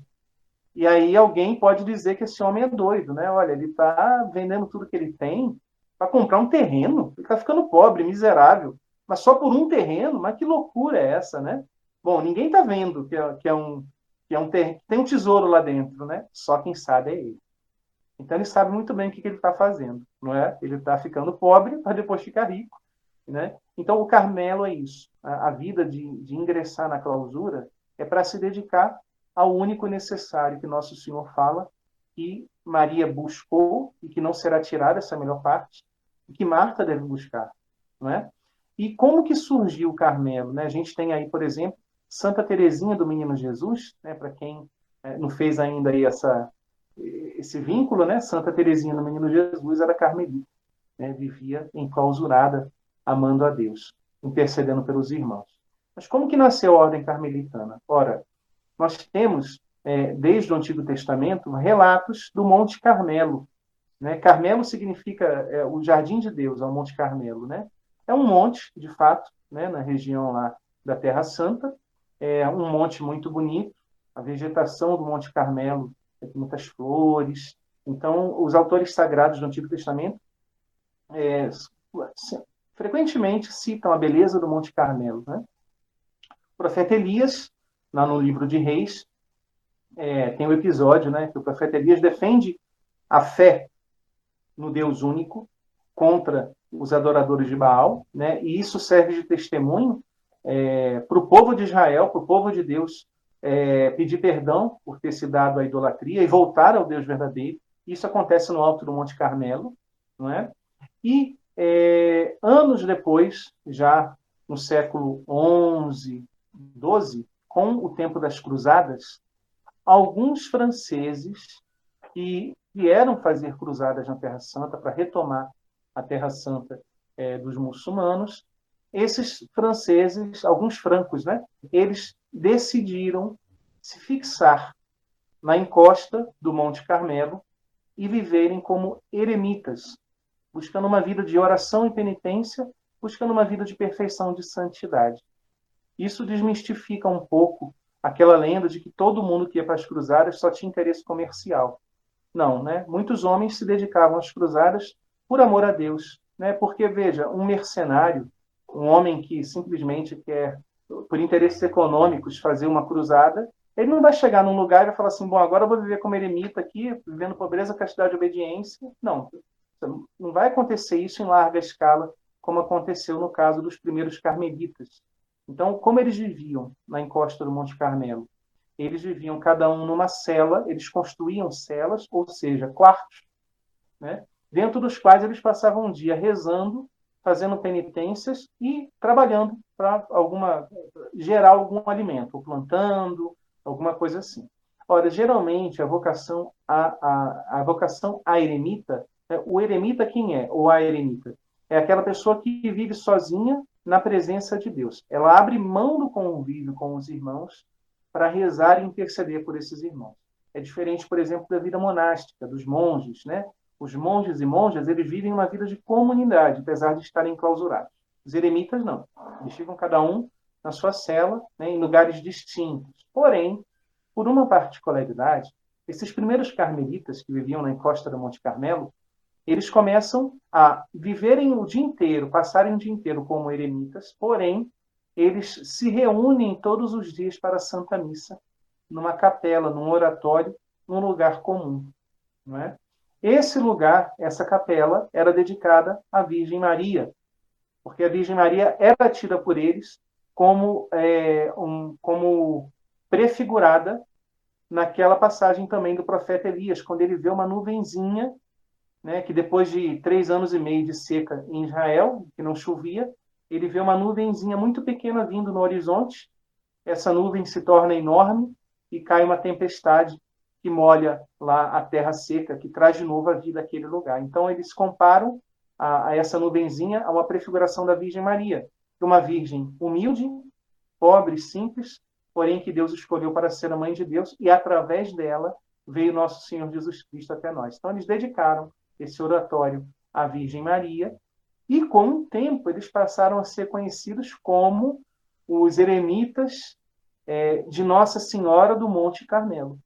E aí alguém pode dizer que esse homem é doido, né? Olha, ele está vendendo tudo que ele tem para comprar um terreno. Ele está ficando pobre, miserável. Mas só por um terreno? Mas que loucura é essa, né? Bom, ninguém está vendo que é, que é um que é um ter... tem um tesouro lá dentro, né? Só quem sabe é ele. Então ele sabe muito bem o que, que ele está fazendo, não é? Ele está ficando pobre para depois ficar rico, né? Então o Carmelo é isso. A, a vida de, de ingressar na clausura é para se dedicar ao único necessário que nosso Senhor fala, que Maria buscou e que não será tirada essa melhor parte, e que Marta deve buscar, não é? E como que surgiu o Carmelo? Né? A gente tem aí, por exemplo, Santa Teresinha do Menino Jesus, né? para quem é, não fez ainda aí essa, esse vínculo, né? Santa Teresinha do Menino Jesus era carmelita, né? vivia enclausurada, amando a Deus, intercedendo pelos irmãos. Mas como que nasceu a ordem carmelitana? Ora, nós temos, é, desde o Antigo Testamento, relatos do Monte Carmelo. Né? Carmelo significa é, o Jardim de Deus, é o Monte Carmelo. Né? É um monte, de fato, né? na região lá da Terra Santa. É um monte muito bonito. A vegetação do Monte Carmelo muitas flores. Então, os autores sagrados do Antigo Testamento é, frequentemente citam a beleza do Monte Carmelo. Né? O profeta Elias lá no livro de Reis, é, tem um episódio né, que o profeta Elias defende a fé no Deus único contra os adoradores de Baal, né, e isso serve de testemunho é, para o povo de Israel, para o povo de Deus, é, pedir perdão por ter se dado à idolatria e voltar ao Deus verdadeiro. Isso acontece no alto do Monte Carmelo, não é? E é, anos depois, já no século 11, 12, com o tempo das cruzadas, alguns franceses que vieram fazer cruzadas na Terra Santa para retomar a Terra Santa é, dos muçulmanos, esses franceses, alguns francos, né, eles decidiram se fixar na encosta do Monte Carmelo e viverem como eremitas, buscando uma vida de oração e penitência, buscando uma vida de perfeição, de santidade. Isso desmistifica um pouco aquela lenda de que todo mundo que ia para as cruzadas só tinha interesse comercial. Não, né? Muitos homens se dedicavam às cruzadas por amor a Deus, né? Porque veja, um mercenário, um homem que simplesmente quer por interesses econômicos fazer uma cruzada, ele não vai chegar num lugar e vai falar assim, bom, agora eu vou viver como eremita aqui, vivendo pobreza, castidade e obediência. Não, não vai acontecer isso em larga escala, como aconteceu no caso dos primeiros carmelitas, então, como eles viviam na encosta do Monte Carmelo? Eles viviam cada um numa cela, eles construíam celas, ou seja, quartos, né? dentro dos quais eles passavam um dia rezando, fazendo penitências e trabalhando para alguma gerar algum alimento, ou plantando, alguma coisa assim. Ora, geralmente a vocação a, a, a vocação a eremita, é, o eremita quem é? Ou a eremita? É aquela pessoa que vive sozinha na presença de Deus. Ela abre mão do convívio com os irmãos para rezar e interceder por esses irmãos. É diferente, por exemplo, da vida monástica, dos monges, né? Os monges e monjas, eles vivem uma vida de comunidade, apesar de estarem clausurados. Os eremitas não. Eles ficam cada um na sua cela, né, em lugares distintos. Porém, por uma particularidade, esses primeiros carmelitas que viviam na encosta do Monte Carmelo, eles começam a viverem o dia inteiro, passarem o dia inteiro como eremitas, porém, eles se reúnem todos os dias para a Santa Missa, numa capela, num oratório, num lugar comum. Não é? Esse lugar, essa capela, era dedicada à Virgem Maria, porque a Virgem Maria era tida por eles como, é, um, como prefigurada naquela passagem também do profeta Elias, quando ele vê uma nuvenzinha né, que depois de três anos e meio de seca em Israel, que não chovia, ele vê uma nuvenzinha muito pequena vindo no horizonte. Essa nuvem se torna enorme e cai uma tempestade que molha lá a terra seca, que traz de novo a vida àquele lugar. Então eles comparam a, a essa nuvenzinha a uma prefiguração da Virgem Maria, uma virgem humilde, pobre, simples, porém que Deus escolheu para ser a mãe de Deus e através dela veio nosso Senhor Jesus Cristo até nós. Então eles dedicaram esse oratório à Virgem Maria, e com o tempo eles passaram a ser conhecidos como os eremitas é, de Nossa Senhora do Monte Carmelo,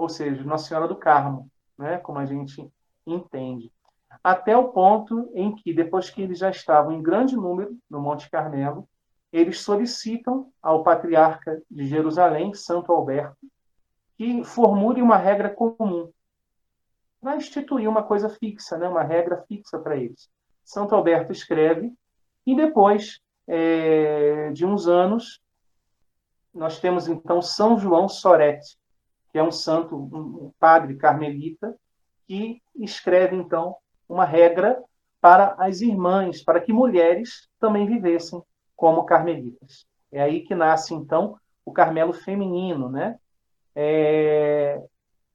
ou seja, Nossa Senhora do Carmo, né, como a gente entende. Até o ponto em que, depois que eles já estavam em grande número no Monte Carmelo, eles solicitam ao patriarca de Jerusalém, Santo Alberto, que formule uma regra comum para instituir uma coisa fixa, né, uma regra fixa para eles. Santo Alberto escreve, e depois é, de uns anos, nós temos então São João Sorete, que é um santo, um padre carmelita, que escreve então uma regra para as irmãs, para que mulheres também vivessem como carmelitas. É aí que nasce então o Carmelo feminino, né? É...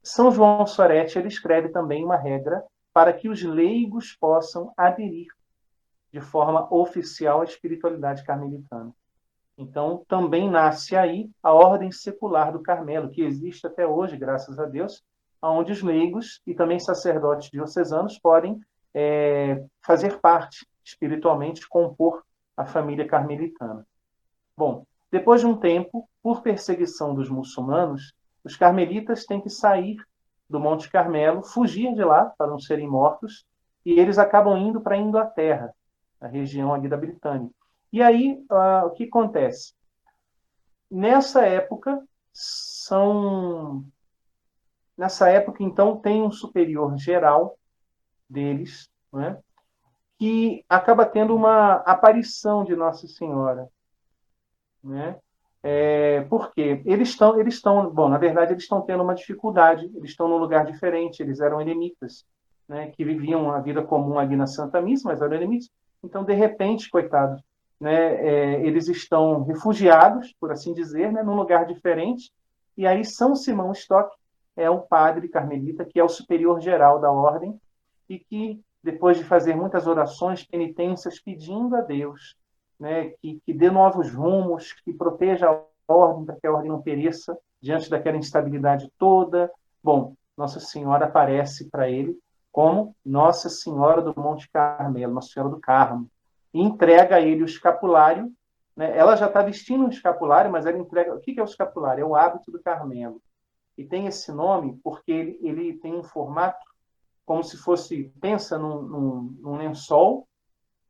São João Sorete ele escreve também uma regra para que os leigos possam aderir de forma oficial à espiritualidade carmelitana. Então, também nasce aí a ordem secular do Carmelo, que existe até hoje, graças a Deus, onde os leigos e também sacerdotes diocesanos podem é, fazer parte espiritualmente, compor a família carmelitana. Bom, depois de um tempo, por perseguição dos muçulmanos, os carmelitas têm que sair do Monte Carmelo, fugir de lá para não serem mortos, e eles acabam indo para a Inglaterra, a região ali da Britânia. E aí, uh, o que acontece? Nessa época, são. Nessa época, então, tem um superior geral deles, né, que acaba tendo uma aparição de Nossa Senhora. Né? É, por quê? Eles estão, eles estão, bom, na verdade, eles estão tendo uma dificuldade, eles estão num lugar diferente, eles eram eremitas, né, que viviam a vida comum ali na Santa Missa, mas eram eremitas. Então, de repente, coitados, né, é, eles estão refugiados, por assim dizer, né, num lugar diferente, e aí São Simão Stock é o padre carmelita, que é o superior geral da ordem, e que, depois de fazer muitas orações, penitências, pedindo a Deus né, que, que dê novos rumos, que proteja a ordem, para que a ordem não pereça diante daquela instabilidade toda. Bom, Nossa Senhora aparece para ele como Nossa Senhora do Monte Carmelo, Nossa Senhora do Carmo, e entrega a ele o escapulário. Né? Ela já está vestindo um escapulário, mas ela entrega. O que é o escapulário? É o hábito do Carmelo. E tem esse nome porque ele, ele tem um formato como se fosse, pensa num, num, num lençol,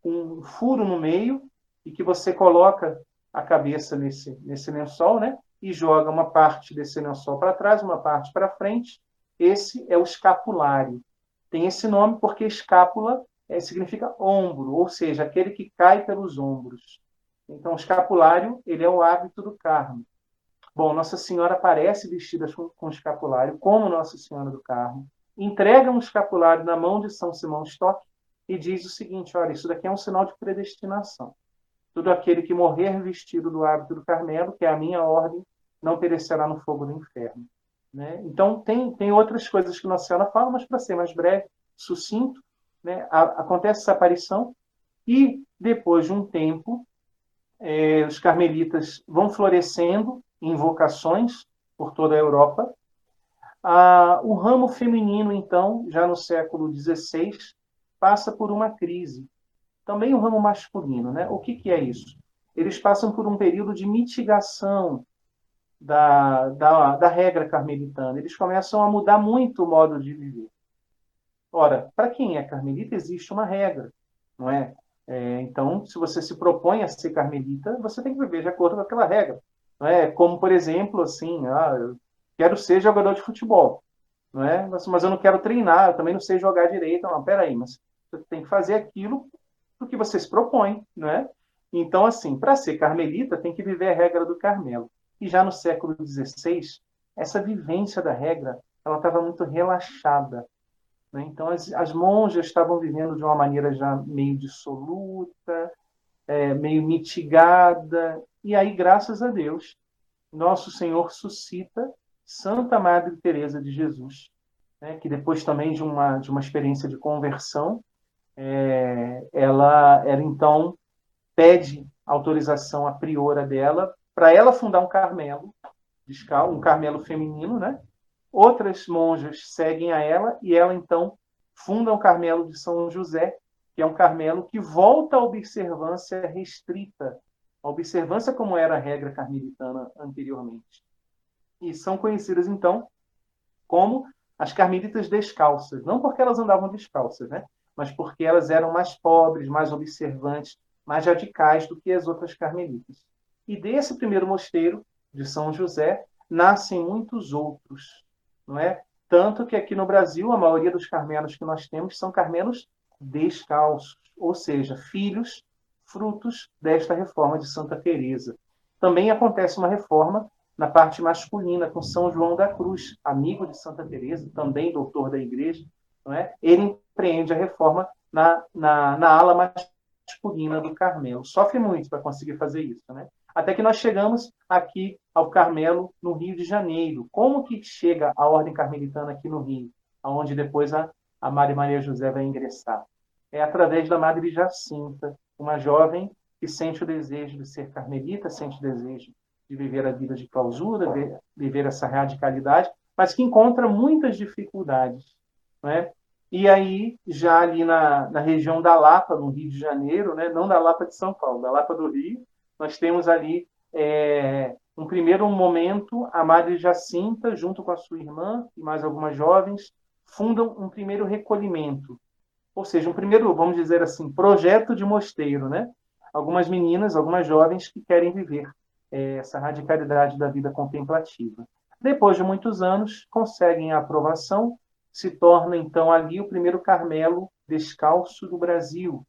um furo no meio, e que você coloca a cabeça nesse, nesse lençol, né? E joga uma parte desse lençol para trás, uma parte para frente. Esse é o escapulário. Tem esse nome porque escápula é, significa ombro, ou seja, aquele que cai pelos ombros. Então, o escapulário ele é o hábito do Carmo. Bom, Nossa Senhora aparece vestida com, com escapulário, como Nossa Senhora do Carmo, entrega um escapulário na mão de São Simão Stock e diz o seguinte: olha, isso daqui é um sinal de predestinação. Todo aquele que morrer vestido do hábito do Carmelo, que é a minha ordem, não perecerá no fogo do inferno. Né? Então, tem, tem outras coisas que Nossa Senhora fala, mas para ser mais breve, sucinto, né, a, acontece essa aparição e depois de um tempo é, os carmelitas vão florescendo em vocações por toda a Europa. Ah, o ramo feminino, então, já no século XVI, passa por uma crise. Também o ramo masculino, né? O que, que é isso? Eles passam por um período de mitigação da, da, da regra carmelitana. Eles começam a mudar muito o modo de viver. Ora, para quem é carmelita, existe uma regra, não é? é? Então, se você se propõe a ser carmelita, você tem que viver de acordo com aquela regra. Não é? Como, por exemplo, assim, ah, eu quero ser jogador de futebol, não é? Mas, mas eu não quero treinar, eu também não sei jogar direito. Não, peraí, mas você tem que fazer aquilo do que você se propõe, não é? Então, assim, para ser carmelita, tem que viver a regra do Carmelo. E já no século XVI, essa vivência da regra, ela estava muito relaxada. Né? Então, as, as, monjas estavam vivendo de uma maneira já meio dissoluta, é, meio mitigada. E aí, graças a Deus, nosso Senhor suscita Santa Madre Teresa de Jesus, né? que depois também de uma, de uma experiência de conversão, é, ela, ela então pede autorização à priora dela para ela fundar um Carmelo, um Carmelo feminino, né? Outras monjas seguem a ela e ela então funda o Carmelo de São José, que é um Carmelo que volta à observância restrita, a observância como era a regra carmelitana anteriormente. E são conhecidas então como as carmelitas descalças, não porque elas andavam descalças, né? mas porque elas eram mais pobres, mais observantes, mais radicais do que as outras carmelitas. E desse primeiro mosteiro de São José nascem muitos outros, não é? Tanto que aqui no Brasil, a maioria dos carmelos que nós temos são carmelos descalços, ou seja, filhos, frutos desta reforma de Santa Teresa. Também acontece uma reforma na parte masculina com São João da Cruz, amigo de Santa Teresa, também doutor da Igreja, não é? Ele empreende a reforma na, na, na ala masculina do Carmelo. Sofre muito para conseguir fazer isso, né? Até que nós chegamos aqui ao Carmelo, no Rio de Janeiro. Como que chega a Ordem Carmelitana aqui no Rio? Onde depois a, a Maria Maria José vai ingressar. É através da Madre Jacinta, uma jovem que sente o desejo de ser carmelita, sente o desejo de viver a vida de clausura, de viver essa radicalidade, mas que encontra muitas dificuldades. Né? E aí, já ali na, na região da Lapa, no Rio de Janeiro, né? não da Lapa de São Paulo, da Lapa do Rio, nós temos ali é, um primeiro momento, a Madre Jacinta, junto com a sua irmã e mais algumas jovens, fundam um primeiro recolhimento, ou seja, um primeiro, vamos dizer assim, projeto de mosteiro, né? Algumas meninas, algumas jovens que querem viver é, essa radicalidade da vida contemplativa. Depois de muitos anos, conseguem a aprovação, se torna então ali o primeiro Carmelo descalço do Brasil,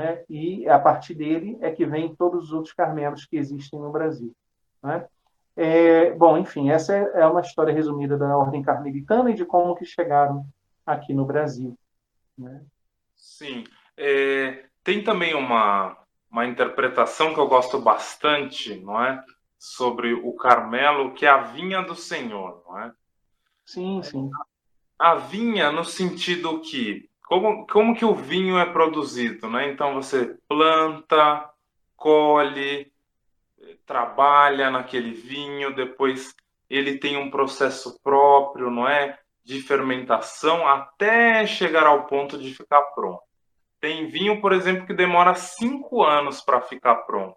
é? e a partir dele é que vem todos os outros Carmelos que existem no Brasil. É? É, bom, enfim, essa é, é uma história resumida da Ordem Carmelitana e de como que chegaram aqui no Brasil. Né? Sim. É, tem também uma, uma interpretação que eu gosto bastante, não é? Sobre o Carmelo, que é a vinha do Senhor, não é? Sim, sim. A vinha no sentido que como, como que o vinho é produzido, né? Então você planta, colhe, trabalha naquele vinho, depois ele tem um processo próprio, não é? De fermentação até chegar ao ponto de ficar pronto. Tem vinho, por exemplo, que demora cinco anos para ficar pronto.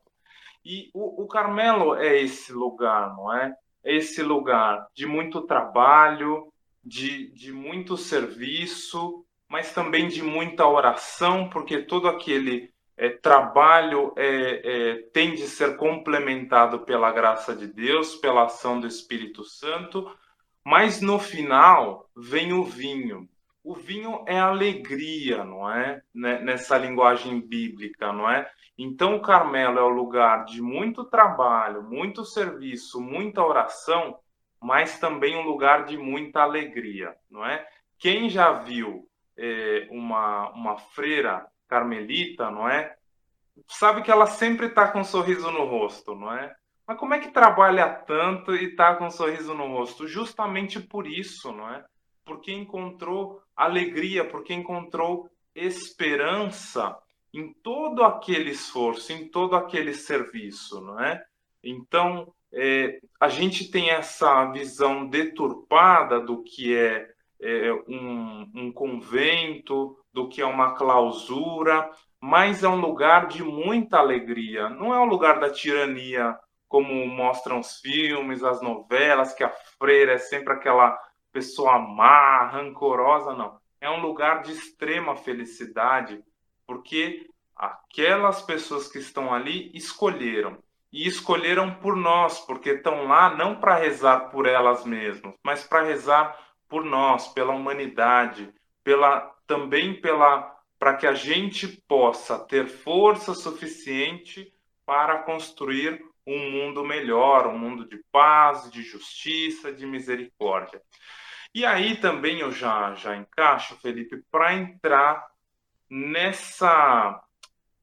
E o, o Carmelo é esse lugar, não é? É esse lugar de muito trabalho, de, de muito serviço, mas também de muita oração, porque todo aquele é, trabalho é, é, tem de ser complementado pela graça de Deus, pela ação do Espírito Santo, mas no final vem o vinho. O vinho é alegria, não é? Né, nessa linguagem bíblica, não é? Então o Carmelo é o lugar de muito trabalho, muito serviço, muita oração, mas também um lugar de muita alegria, não é? Quem já viu é, uma, uma freira carmelita, não é? Sabe que ela sempre está com um sorriso no rosto, não é? Mas como é que trabalha tanto e está com um sorriso no rosto? Justamente por isso, não é? Porque encontrou alegria, porque encontrou esperança em todo aquele esforço, em todo aquele serviço, não é? Então, é, a gente tem essa visão deturpada do que é é, um, um convento, do que é uma clausura, mas é um lugar de muita alegria. Não é um lugar da tirania, como mostram os filmes, as novelas, que a freira é sempre aquela pessoa má, rancorosa, não. É um lugar de extrema felicidade, porque aquelas pessoas que estão ali escolheram. E escolheram por nós, porque estão lá não para rezar por elas mesmas, mas para rezar por nós, pela humanidade, pela também pela para que a gente possa ter força suficiente para construir um mundo melhor, um mundo de paz, de justiça, de misericórdia. E aí também eu já já encaixo, Felipe, para entrar nessa,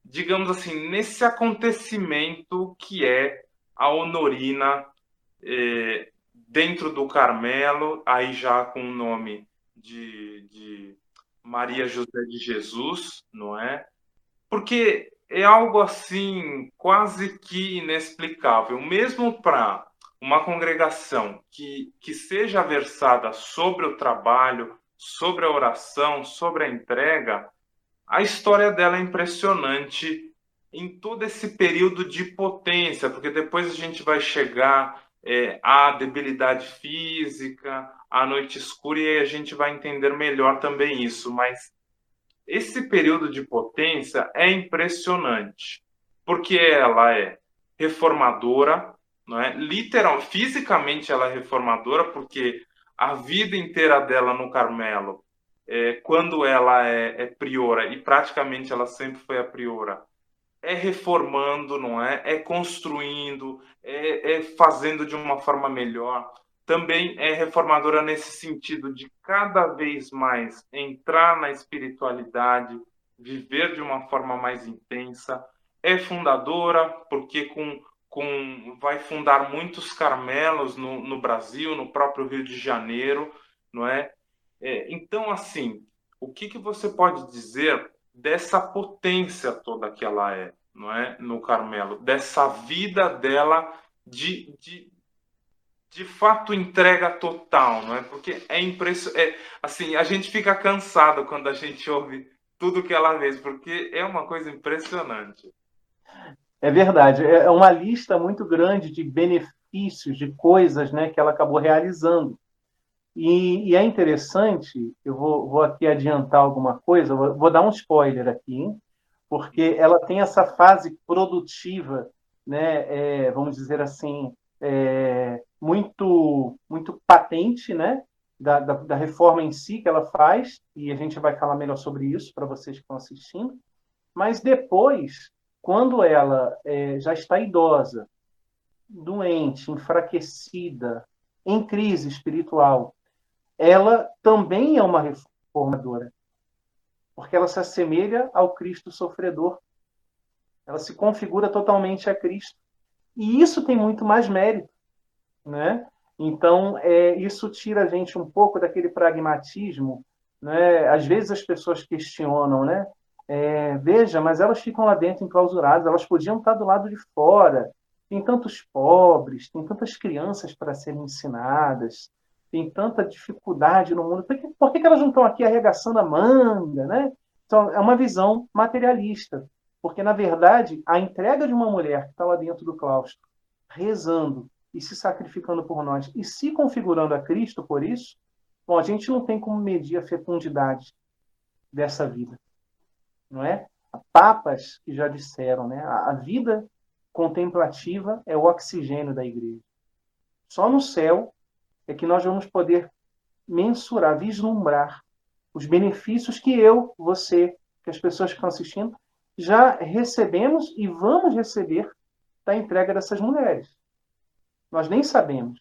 digamos assim, nesse acontecimento que é a honorina eh, dentro do Carmelo, aí já com o nome de, de Maria José de Jesus, não é? Porque é algo assim quase que inexplicável, mesmo para uma congregação que, que seja versada sobre o trabalho, sobre a oração, sobre a entrega, a história dela é impressionante em todo esse período de potência, porque depois a gente vai chegar é, a debilidade física, a noite escura, e a gente vai entender melhor também isso. Mas esse período de potência é impressionante, porque ela é reformadora, não é? Literal, fisicamente ela é reformadora, porque a vida inteira dela no Carmelo, é, quando ela é, é, priora, e praticamente ela sempre foi a priora, é reformando, não é? É construindo, é, é fazendo de uma forma melhor. Também é reformadora nesse sentido de cada vez mais entrar na espiritualidade, viver de uma forma mais intensa. É fundadora, porque com, com vai fundar muitos Carmelos no, no Brasil, no próprio Rio de Janeiro, não é? é então, assim, o que, que você pode dizer dessa potência toda que ela é, não é, no Carmelo, dessa vida dela de, de, de fato entrega total, não é? Porque é impressionante, é, assim, a gente fica cansado quando a gente ouve tudo que ela fez, porque é uma coisa impressionante. É verdade, é, é uma lista muito grande de benefícios, de coisas, né, que ela acabou realizando. E, e é interessante, eu vou, vou, aqui adiantar alguma coisa, vou, vou dar um spoiler aqui, hein? porque ela tem essa fase produtiva, né, é, vamos dizer assim, é, muito, muito patente, né, da, da, da, reforma em si que ela faz, e a gente vai falar melhor sobre isso para vocês que estão assistindo. Mas depois, quando ela é, já está idosa, doente, enfraquecida, em crise espiritual, ela também é uma reformadora, porque ela se assemelha ao Cristo sofredor. Ela se configura totalmente a Cristo. E isso tem muito mais mérito, né? Então, é, isso tira a gente um pouco daquele pragmatismo, né? Às vezes as pessoas questionam, né? É, veja, mas elas ficam lá dentro enclausuradas, elas podiam estar do lado de fora. Tem tantos pobres, tem tantas crianças para serem ensinadas, tem tanta dificuldade no mundo, por que, por que elas não estão aqui arregaçando a manga? Né? Então, é uma visão materialista, porque, na verdade, a entrega de uma mulher que está lá dentro do claustro, rezando e se sacrificando por nós e se configurando a Cristo por isso, bom, a gente não tem como medir a fecundidade dessa vida, não é? Papas que já disseram, né? A vida contemplativa é o oxigênio da igreja. Só no céu é que nós vamos poder mensurar, vislumbrar os benefícios que eu, você, que as pessoas que estão assistindo, já recebemos e vamos receber da entrega dessas mulheres. Nós nem sabemos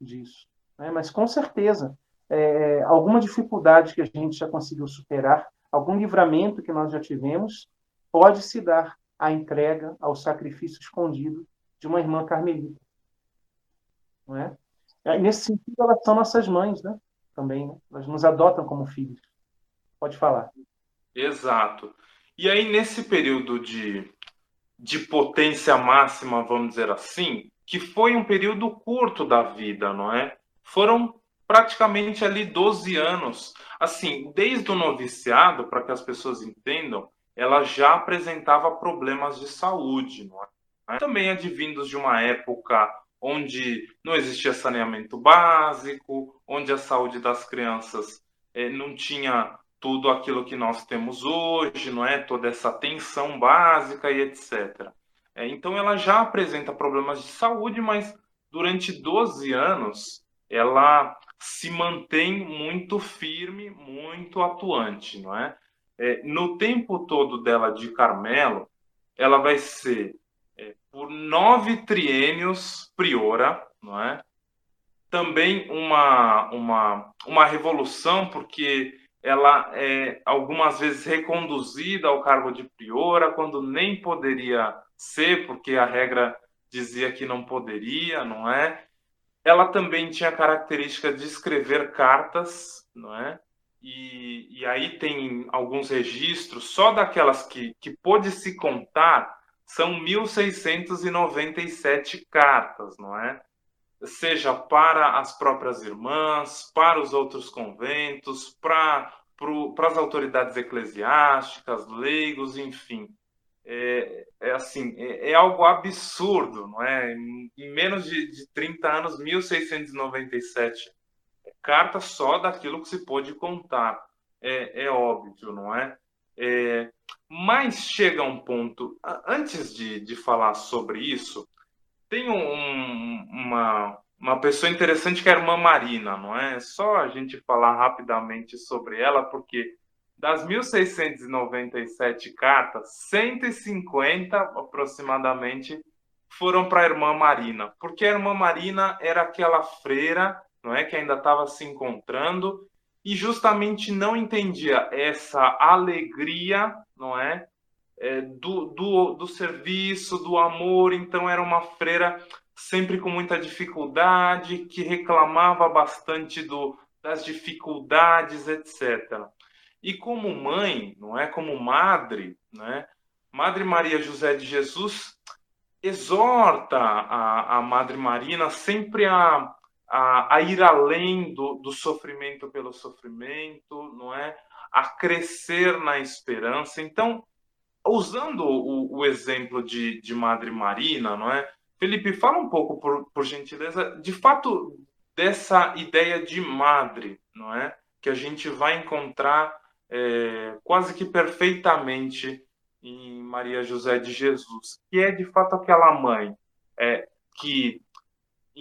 disso, né? mas com certeza é, alguma dificuldade que a gente já conseguiu superar, algum livramento que nós já tivemos, pode se dar à entrega, ao sacrifício escondido de uma irmã carmelita. Não é? É, nesse sentido, elas são nossas mães, né? Também, né? Elas nos adotam como filhos. Pode falar. Exato. E aí, nesse período de, de potência máxima, vamos dizer assim, que foi um período curto da vida, não é? Foram praticamente ali 12 anos. Assim, desde o noviciado, para que as pessoas entendam, ela já apresentava problemas de saúde, não é? Também advindos de uma época onde não existia saneamento básico, onde a saúde das crianças eh, não tinha tudo aquilo que nós temos hoje, não é? Toda essa atenção básica e etc. É, então ela já apresenta problemas de saúde, mas durante 12 anos ela se mantém muito firme, muito atuante, não é? é no tempo todo dela de Carmelo, ela vai ser é, por nove triênios priora, não é? Também uma, uma, uma revolução, porque ela é algumas vezes reconduzida ao cargo de priora, quando nem poderia ser, porque a regra dizia que não poderia, não é? Ela também tinha a característica de escrever cartas, não é? E, e aí tem alguns registros, só daquelas que, que pôde se contar, são 1.697 cartas, não é? Seja para as próprias irmãs, para os outros conventos, para, para as autoridades eclesiásticas, leigos, enfim. É, é assim, é, é, algo absurdo, não é? Em, menos de, de 30 anos, 1.697 cartas só daquilo que se pôde contar. É, é óbvio, não é? É mas chega um ponto, antes de, de falar sobre isso, tem um, uma, uma pessoa interessante que é a irmã Marina, não é? Só a gente falar rapidamente sobre ela, porque das 1697 cartas, 150 aproximadamente foram para a irmã Marina, porque a irmã Marina era aquela freira, não é, que ainda estava se encontrando e justamente não entendia essa alegria, não é, é do, do, do serviço, do amor. Então era uma freira sempre com muita dificuldade, que reclamava bastante do, das dificuldades, etc. E como mãe, não é, como madre, né? Madre Maria José de Jesus exorta a, a Madre Marina sempre a, a, a ir além do, do, sofrimento pelo sofrimento, não é? A crescer na esperança. Então, usando o, o exemplo de, de Madre Marina, não é? Felipe, fala um pouco, por, por gentileza, de fato, dessa ideia de madre, não é? Que a gente vai encontrar é, quase que perfeitamente em Maria José de Jesus, que é de fato aquela mãe é, que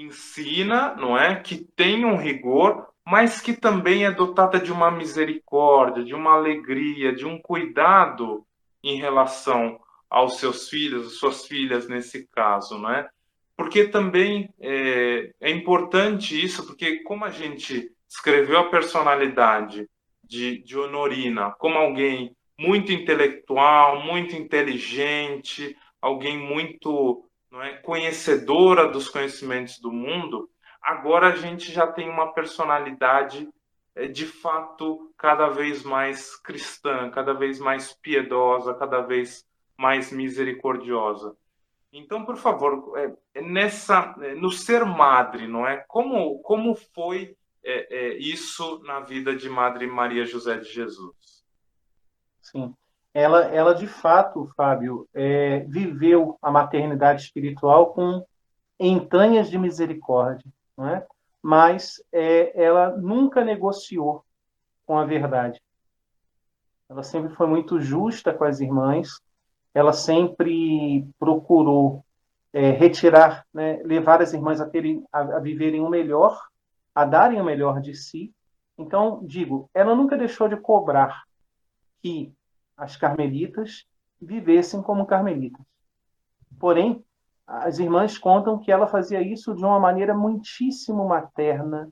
ensina, não é? Que tem um rigor, mas que também é dotada de uma misericórdia, de uma alegria, de um cuidado em relação aos seus filhos, às suas filhas nesse caso, não é? Porque também é, é importante isso, porque como a gente escreveu a personalidade de, de Honorina como alguém muito intelectual, muito inteligente, alguém muito é, conhecedora dos conhecimentos do mundo, agora a gente já tem uma personalidade é, de fato cada vez mais cristã, cada vez mais piedosa, cada vez mais misericordiosa. Então, por favor, é, é nessa, no ser madre, não é? Como como foi é, é, isso na vida de Madre Maria José de Jesus? Sim, ela, ela de fato, Fábio, é, viveu a maternidade espiritual com entranhas de misericórdia, é? Mas é, ela nunca negociou com a verdade. Ela sempre foi muito justa com as irmãs, ela sempre procurou é, retirar, né, levar as irmãs a, terem, a, a viverem o melhor, a darem o melhor de si. Então, digo, ela nunca deixou de cobrar que as carmelitas vivessem como carmelitas. Porém, as irmãs contam que ela fazia isso de uma maneira muitíssimo materna,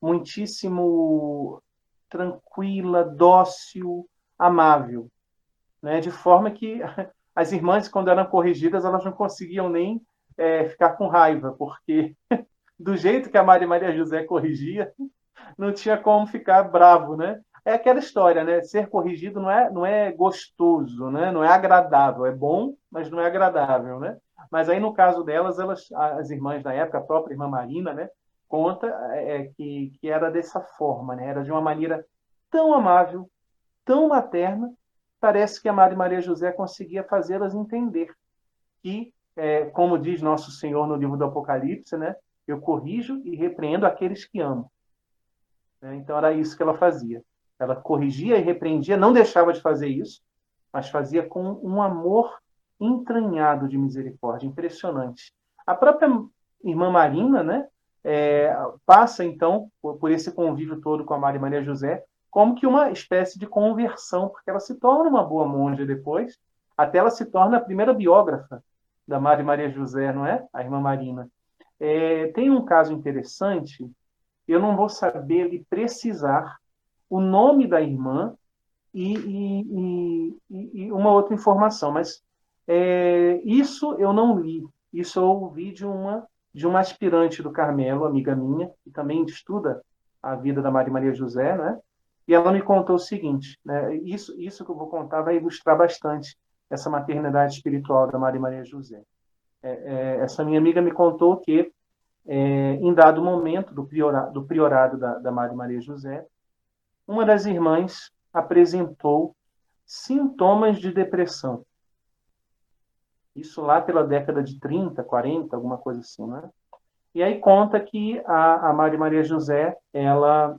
muitíssimo tranquila, dócil, amável, né? de forma que as irmãs, quando eram corrigidas, elas não conseguiam nem é, ficar com raiva, porque do jeito que a Maria Maria José corrigia, não tinha como ficar bravo, né? É aquela história, né? Ser corrigido não é, não é gostoso, né? Não é agradável, é bom, mas não é agradável, né? Mas aí no caso delas, elas, as irmãs da época, a própria irmã Marina, né? Conta é, é que, que era dessa forma, né? Era de uma maneira tão amável, tão materna, parece que a Maria Maria José conseguia fazê-las entender que, é, como diz nosso Senhor no livro do Apocalipse, né, eu corrijo e repreendo aqueles que amo. É, então era isso que ela fazia. Ela corrigia e repreendia, não deixava de fazer isso, mas fazia com um amor entranhado de misericórdia, impressionante. A própria irmã Marina, né, é, passa então por, esse convívio todo com a Maria Maria José, como que uma espécie de conversão, porque ela se torna uma boa monja depois, até ela se torna a primeira biógrafa da Maria Maria José, não é? A irmã Marina. É, tem um caso interessante, eu não vou saber lhe precisar o nome da irmã e, e, e, e uma outra informação, mas é, isso eu não li, isso eu ouvi de uma de uma aspirante do Carmelo, amiga minha, que também estuda a vida da Maria Maria José, né? E ela me contou o seguinte, né? Isso, isso que eu vou contar vai ilustrar bastante essa maternidade espiritual da Maria Maria José. É, é, essa minha amiga me contou que, é, em dado momento do priorado, do priorado da, da Maria Maria José, uma das irmãs apresentou sintomas de depressão. Isso lá pela década de 30, 40, alguma coisa assim, né? E aí conta que a, a Maria José, ela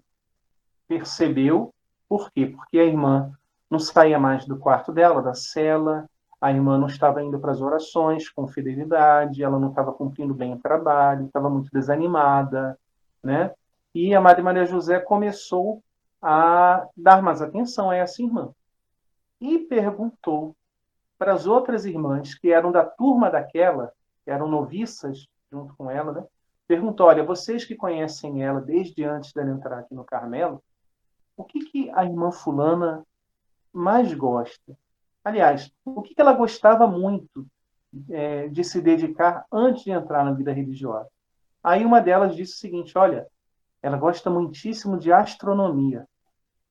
percebeu. Por quê? Porque a irmã não saía mais do quarto dela, da cela, a irmã não estava indo para as orações com fidelidade, ela não estava cumprindo bem o trabalho, estava muito desanimada, né? E a Madre Maria José começou a dar mais atenção a essa irmã e perguntou para as outras irmãs que eram da turma daquela, que eram noviças junto com ela, né? Perguntou: olha, vocês que conhecem ela desde antes dela entrar aqui no Carmelo, o que, que a irmã Fulana mais gosta? Aliás, o que, que ela gostava muito é, de se dedicar antes de entrar na vida religiosa? Aí uma delas disse o seguinte: olha, ela gosta muitíssimo de astronomia.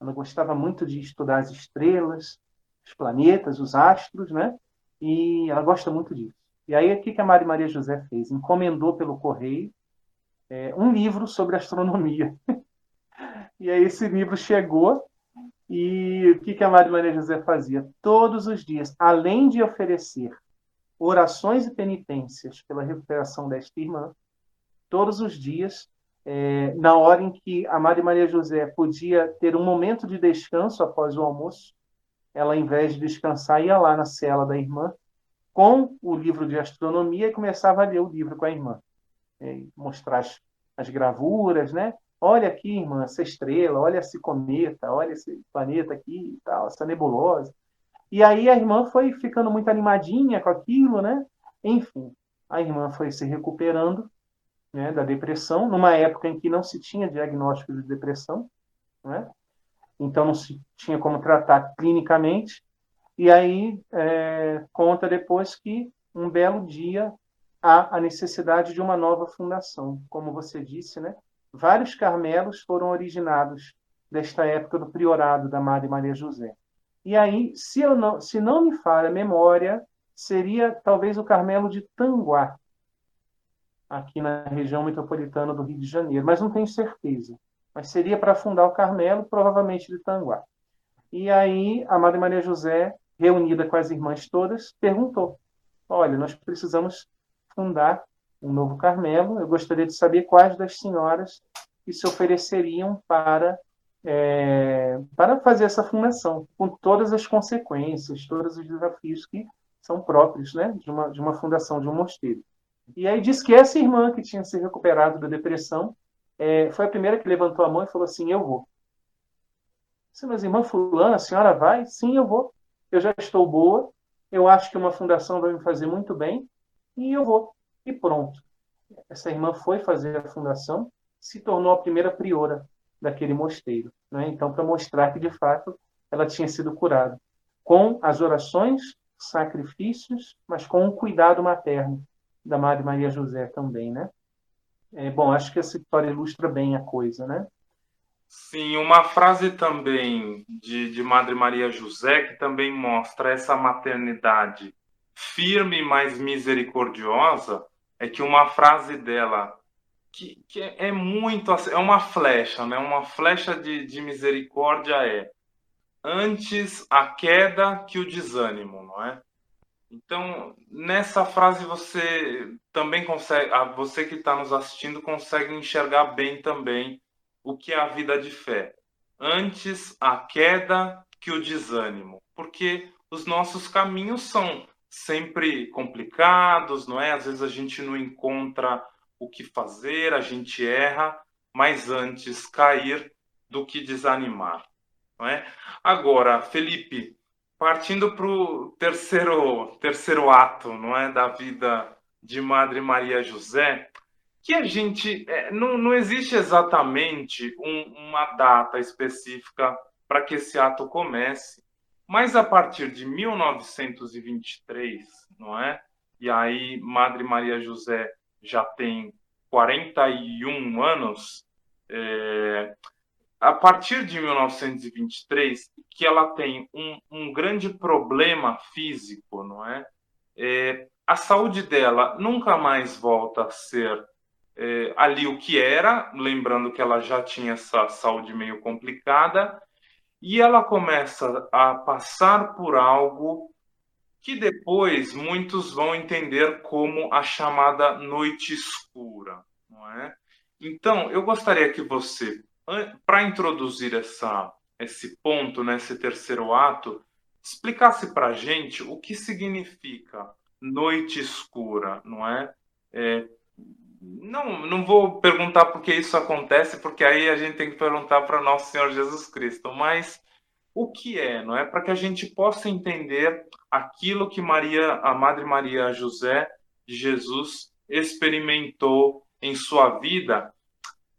Ela gostava muito de estudar as estrelas, os planetas, os astros, né? E ela gosta muito disso. E aí, o que a Maria Maria José fez? Encomendou pelo correio é, um livro sobre astronomia. e aí, esse livro chegou, e o que a Maria Maria José fazia? Todos os dias, além de oferecer orações e penitências pela recuperação desta irmã, todos os dias, é, na hora em que a Maria Maria José podia ter um momento de descanso após o almoço, ela, ao invés de descansar, ia lá na cela da irmã com o livro de astronomia e começava a ler o livro com a irmã. E mostrar as, as gravuras, né? Olha aqui, irmã, essa estrela, olha esse cometa, olha esse planeta aqui e tal, essa nebulosa. E aí a irmã foi ficando muito animadinha com aquilo, né? Enfim, a irmã foi se recuperando né, da depressão, numa época em que não se tinha diagnóstico de depressão, né? então não se tinha como tratar clinicamente. E aí é, conta depois que um belo dia há a necessidade de uma nova fundação. Como você disse, né? vários carmelos foram originados desta época do priorado da Madre Maria José. E aí, se, eu não, se não me falha a memória, seria talvez o Carmelo de Tanguá, aqui na região metropolitana do Rio de Janeiro, mas não tenho certeza mas seria para fundar o Carmelo, provavelmente de Tanguá. E aí a Madre Maria José, reunida com as irmãs todas, perguntou: Olha, nós precisamos fundar um novo Carmelo. Eu gostaria de saber quais das senhoras que se ofereceriam para é, para fazer essa fundação, com todas as consequências, todos os desafios que são próprios né, de, uma, de uma fundação de um mosteiro. E aí disse que essa irmã que tinha se recuperado da depressão é, foi a primeira que levantou a mão e falou assim: Eu vou. Sim, mas irmã Fulana, a senhora vai? Sim, eu vou. Eu já estou boa, eu acho que uma fundação vai me fazer muito bem e eu vou. E pronto. Essa irmã foi fazer a fundação, se tornou a primeira priora daquele mosteiro. Né? Então, para mostrar que, de fato, ela tinha sido curada. Com as orações, sacrifícios, mas com o cuidado materno da Madre Maria José também, né? É, bom, acho que essa história ilustra bem a coisa, né? Sim, uma frase também de, de Madre Maria José que também mostra essa maternidade firme, mas misericordiosa, é que uma frase dela que, que é muito é uma flecha, né? Uma flecha de, de misericórdia é antes a queda que o desânimo, não é? Então, nessa frase você também consegue, você que está nos assistindo consegue enxergar bem também o que é a vida de fé. Antes a queda que o desânimo, porque os nossos caminhos são sempre complicados, não é? Às vezes a gente não encontra o que fazer, a gente erra, mas antes cair do que desanimar, não é? Agora, Felipe, partindo para o terceiro, terceiro ato, não é, da vida de Madre Maria José, que a gente é, não, não existe exatamente um, uma data específica para que esse ato comece, mas a partir de 1923, não é? E aí Madre Maria José já tem 41 anos, é, a partir de 1923, que ela tem um, um grande problema físico, não é? é? A saúde dela nunca mais volta a ser é, ali o que era, lembrando que ela já tinha essa saúde meio complicada, e ela começa a passar por algo que depois muitos vão entender como a chamada noite escura, não é? Então, eu gostaria que você para introduzir essa, esse ponto, né, esse terceiro ato, explicasse para a gente o que significa noite escura, não é? é? não, não vou perguntar por que isso acontece, porque aí a gente tem que perguntar para nosso Senhor Jesus Cristo, mas o que é, não é? Para que a gente possa entender aquilo que Maria, a Madre Maria José de Jesus experimentou em sua vida,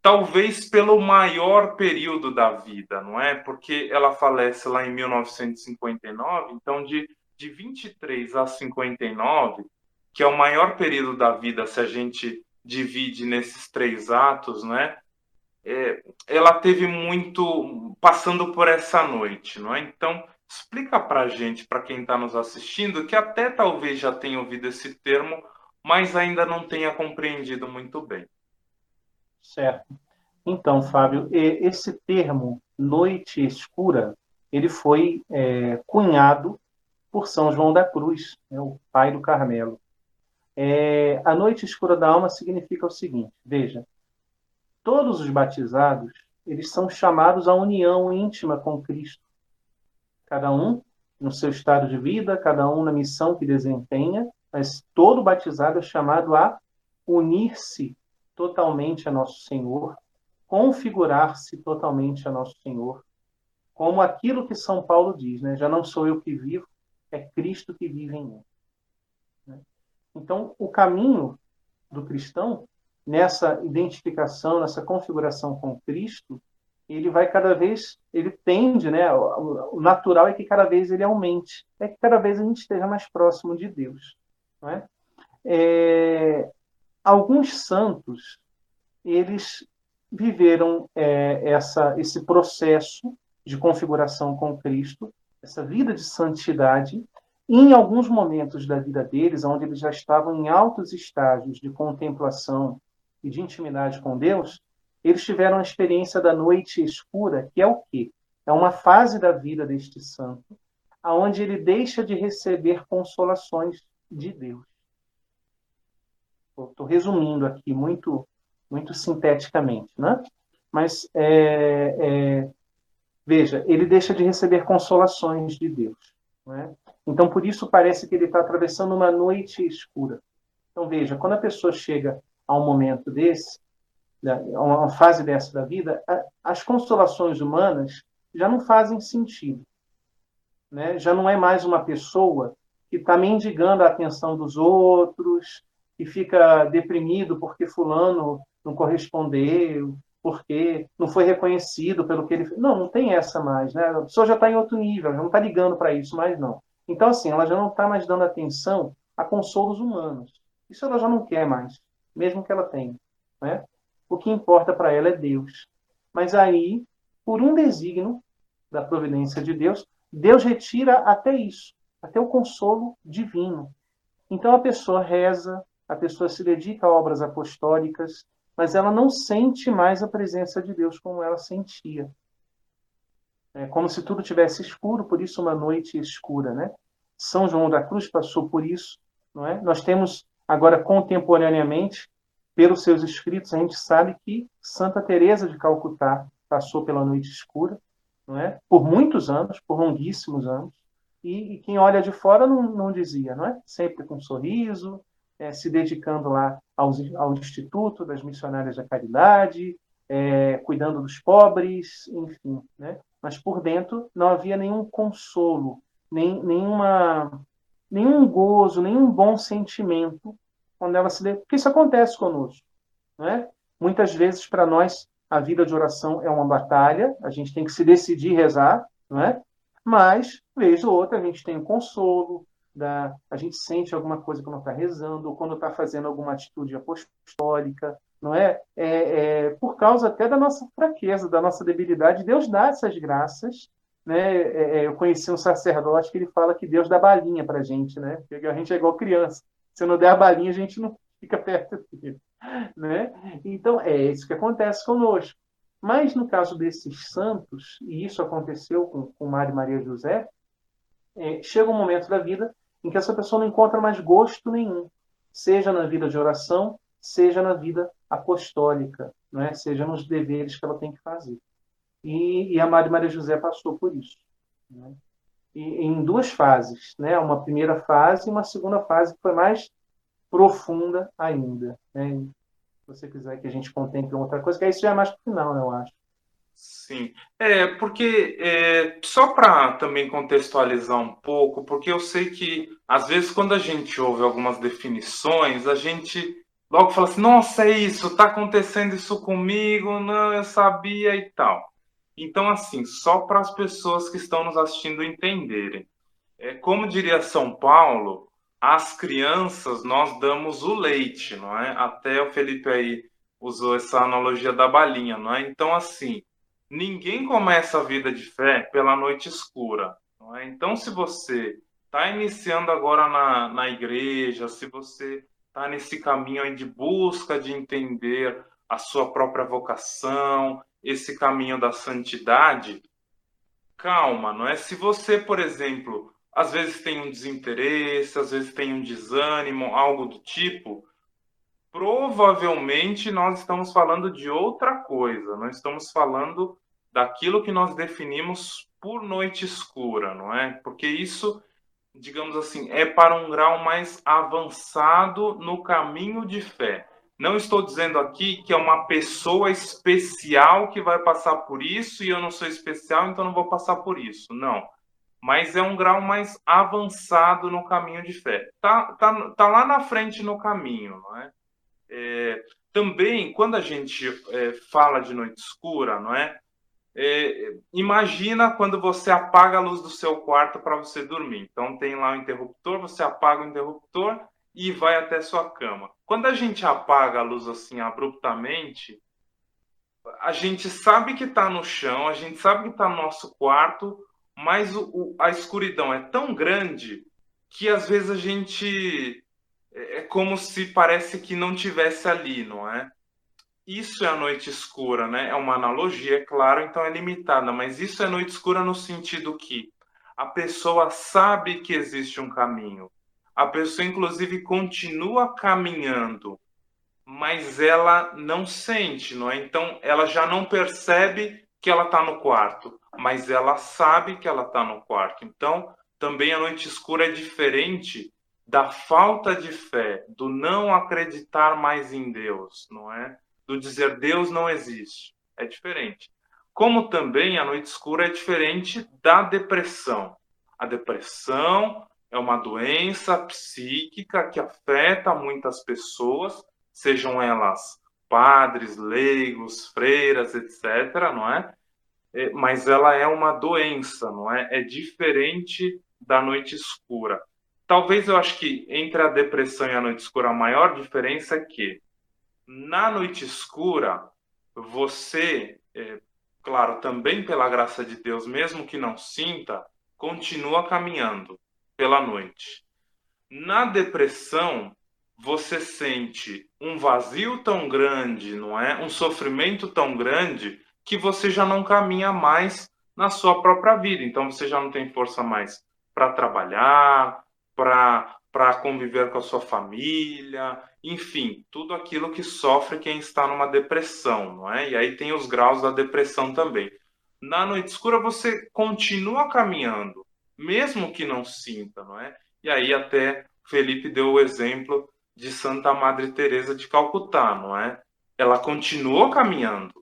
talvez pelo maior período da vida, não é? Porque ela falece lá em 1959, então de, de 23 a 59, que é o maior período da vida se a gente divide nesses três atos, né? É, ela teve muito passando por essa noite, não é? Então, explica para gente, para quem está nos assistindo, que até talvez já tenha ouvido esse termo, mas ainda não tenha compreendido muito bem. Certo. Então, Fábio, esse termo noite escura, ele foi é, cunhado por São João da Cruz, né, o pai do Carmelo. É, a noite escura da alma significa o seguinte: veja, todos os batizados eles são chamados à união íntima com Cristo, cada um no seu estado de vida, cada um na missão que desempenha, mas todo batizado é chamado a unir-se totalmente a nosso Senhor, configurar-se totalmente a nosso Senhor, como aquilo que São Paulo diz, né? Já não sou eu que vivo, é Cristo que vive em mim. Então, o caminho do cristão, nessa identificação, nessa configuração com Cristo, ele vai cada vez, ele tende, né? O natural é que cada vez ele aumente, é que cada vez a gente esteja mais próximo de Deus. Não é? É, alguns santos, eles viveram é, essa, esse processo de configuração com Cristo, essa vida de santidade, em alguns momentos da vida deles, onde eles já estavam em altos estágios de contemplação e de intimidade com Deus, eles tiveram a experiência da noite escura, que é o quê? É uma fase da vida deste santo, aonde ele deixa de receber consolações de Deus. Estou resumindo aqui muito, muito sinteticamente, né? Mas é, é, veja, ele deixa de receber consolações de Deus. Né? Então, por isso parece que ele está atravessando uma noite escura. Então, veja, quando a pessoa chega a um momento desse, a uma fase dessa da vida, as consolações humanas já não fazem sentido. Né? Já não é mais uma pessoa que está mendigando a atenção dos outros, que fica deprimido porque fulano não correspondeu, porque não foi reconhecido pelo que ele fez. Não, não tem essa mais, né? A pessoa já está em outro nível, já não está ligando para isso mais, não. Então, assim, ela já não está mais dando atenção a consolos humanos. Isso ela já não quer mais, mesmo que ela tenha. Né? O que importa para ela é Deus. Mas aí, por um desígnio da providência de Deus, Deus retira até isso, até o consolo divino. Então a pessoa reza, a pessoa se dedica a obras apostólicas, mas ela não sente mais a presença de Deus como ela sentia. É como se tudo tivesse escuro, por isso uma noite escura, né? São João da Cruz passou por isso, não é? Nós temos agora contemporaneamente, pelos seus escritos, a gente sabe que Santa Teresa de Calcutá passou pela noite escura, não é? Por muitos anos, por longuíssimos anos, e, e quem olha de fora não, não dizia, não é? Sempre com um sorriso, é, se dedicando lá aos, ao Instituto das Missionárias da Caridade, é, cuidando dos pobres, enfim. Né? Mas por dentro não havia nenhum consolo, nem, nenhuma, nenhum gozo, nenhum bom sentimento quando ela se. Porque isso acontece conosco. Né? Muitas vezes, para nós, a vida de oração é uma batalha, a gente tem que se decidir rezar, não é? mas, vez ou outra, a gente tem o consolo, da, a gente sente alguma coisa quando está rezando, ou quando está fazendo alguma atitude apostólica, não é? É, é? Por causa até da nossa fraqueza, da nossa debilidade, Deus dá essas graças. Né? É, é eu conheci um sacerdote que ele fala que Deus dá balinha para a gente, né? Porque a gente é igual criança. Se não der a balinha, a gente não fica perto dele. Né? Então, é isso que acontece conosco. Mas no caso desses santos, e isso aconteceu com, com Mário Maria José, é, chega um momento da vida em que essa pessoa não encontra mais gosto nenhum, seja na vida de oração, seja na vida apostólica, não é? seja nos deveres que ela tem que fazer. E, e a Maria Maria José passou por isso. Né? em duas fases, né? Uma primeira fase e uma segunda fase que foi mais profunda ainda. Né? Se você quiser que a gente contemple outra coisa, que isso já é mais para o final, né, eu acho. Sim, é porque é, só para também contextualizar um pouco, porque eu sei que às vezes quando a gente ouve algumas definições, a gente logo fala assim: nossa, é isso, está acontecendo isso comigo, não, eu sabia e tal. Então, assim, só para as pessoas que estão nos assistindo entenderem, é, como diria São Paulo, às crianças nós damos o leite, não é? Até o Felipe aí usou essa analogia da balinha, não é? Então, assim ninguém começa a vida de fé pela noite escura. É? Então, se você está iniciando agora na, na igreja, se você está nesse caminho de busca de entender a sua própria vocação, esse caminho da santidade, calma, não é? Se você, por exemplo, às vezes tem um desinteresse, às vezes tem um desânimo, algo do tipo, provavelmente nós estamos falando de outra coisa, nós estamos falando daquilo que nós definimos por noite escura, não é? Porque isso, digamos assim, é para um grau mais avançado no caminho de fé. Não estou dizendo aqui que é uma pessoa especial que vai passar por isso e eu não sou especial, então não vou passar por isso. Não. Mas é um grau mais avançado no caminho de fé. Tá, tá, tá lá na frente no caminho, não é? É, também, quando a gente é, fala de noite escura, não é? é? Imagina quando você apaga a luz do seu quarto para você dormir. Então, tem lá o interruptor, você apaga o interruptor e vai até sua cama. Quando a gente apaga a luz assim abruptamente, a gente sabe que está no chão, a gente sabe que está no nosso quarto, mas o, o, a escuridão é tão grande que às vezes a gente é, é como se parece que não tivesse ali, não é? Isso é a noite escura, né? É uma analogia, é claro, então é limitada, mas isso é noite escura no sentido que a pessoa sabe que existe um caminho. A pessoa, inclusive, continua caminhando, mas ela não sente, não é? Então, ela já não percebe que ela está no quarto, mas ela sabe que ela está no quarto. Então, também a noite escura é diferente da falta de fé, do não acreditar mais em Deus, não é? Do dizer Deus não existe. É diferente. Como também a noite escura é diferente da depressão. A depressão é uma doença psíquica que afeta muitas pessoas, sejam elas padres, leigos, freiras, etc., não é? é? Mas ela é uma doença, não é? É diferente da noite escura talvez eu acho que entre a depressão e a noite escura a maior diferença é que na noite escura você, é, claro, também pela graça de Deus, mesmo que não sinta, continua caminhando pela noite. Na depressão você sente um vazio tão grande, não é? Um sofrimento tão grande que você já não caminha mais na sua própria vida. Então você já não tem força mais para trabalhar, para conviver com a sua família, enfim, tudo aquilo que sofre quem está numa depressão, não é? E aí tem os graus da depressão também. Na noite escura você continua caminhando, mesmo que não sinta, não é? E aí até Felipe deu o exemplo de Santa Madre Teresa de Calcutá, não é? Ela continuou caminhando,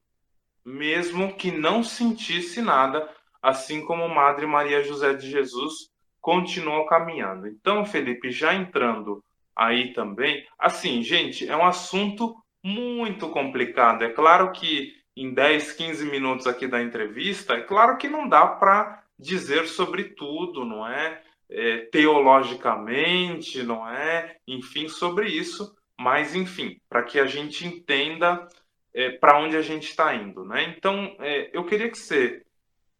mesmo que não sentisse nada, assim como Madre Maria José de Jesus continuam caminhando. Então, Felipe, já entrando aí também, assim, gente, é um assunto muito complicado. É claro que em 10, 15 minutos aqui da entrevista, é claro que não dá para dizer sobre tudo, não é? é? Teologicamente, não é? Enfim, sobre isso, mas enfim, para que a gente entenda é, para onde a gente está indo, né? Então, é, eu queria que você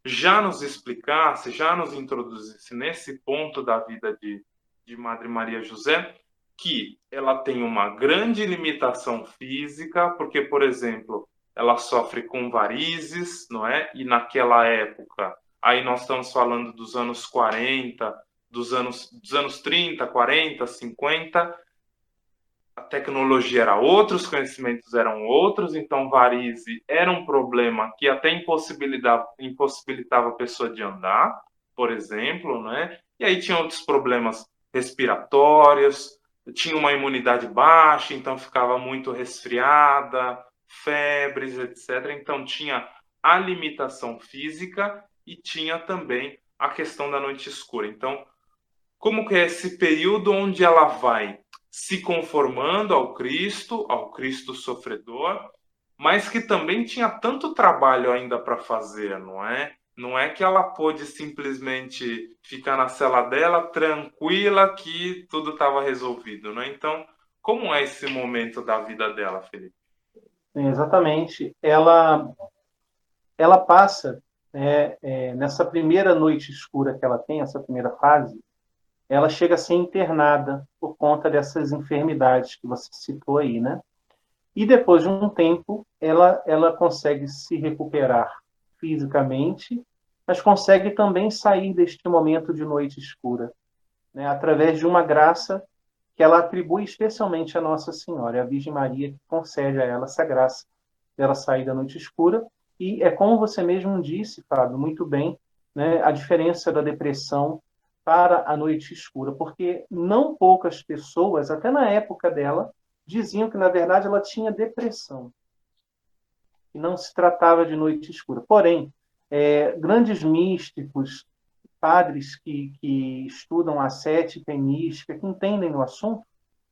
já nos explicasse, já nos introduzisse nesse ponto da vida de, de Madre Maria José, que ela tem uma grande limitação física, porque, por exemplo, ela sofre com varizes, não é? E naquela época, aí nós estamos falando dos anos 40, dos anos, dos anos 30, 40, 50, a tecnologia era outra, os conhecimentos eram outros, então varize era um problema que até impossibilitava, impossibilitava a pessoa de andar, por exemplo, né? E aí tinha outros problemas respiratórios, tinha uma imunidade baixa, então ficava muito resfriada, febres, etc. Então tinha a limitação física e tinha também a questão da noite escura. Então, como que é esse período onde ela vai se conformando ao Cristo, ao Cristo sofredor, mas que também tinha tanto trabalho ainda para fazer, não é? Não é que ela pôde simplesmente ficar na cela dela tranquila que tudo estava resolvido, né? Então, como é esse momento da vida dela, Felipe? Sim, exatamente. Ela, ela passa é, é, nessa primeira noite escura que ela tem, essa primeira fase, ela chega a ser internada por conta dessas enfermidades que você citou aí, né? E depois de um tempo, ela, ela consegue se recuperar fisicamente, mas consegue também sair deste momento de noite escura, né, através de uma graça que ela atribui especialmente a Nossa Senhora, a Virgem Maria, que concede a ela essa graça dela sair da noite escura. E é como você mesmo disse, Fábio, muito bem, né, a diferença da depressão para a noite escura, porque não poucas pessoas, até na época dela, diziam que na verdade ela tinha depressão e não se tratava de noite escura. Porém, é, grandes místicos, padres que, que estudam a cética e mística, que entendem o assunto,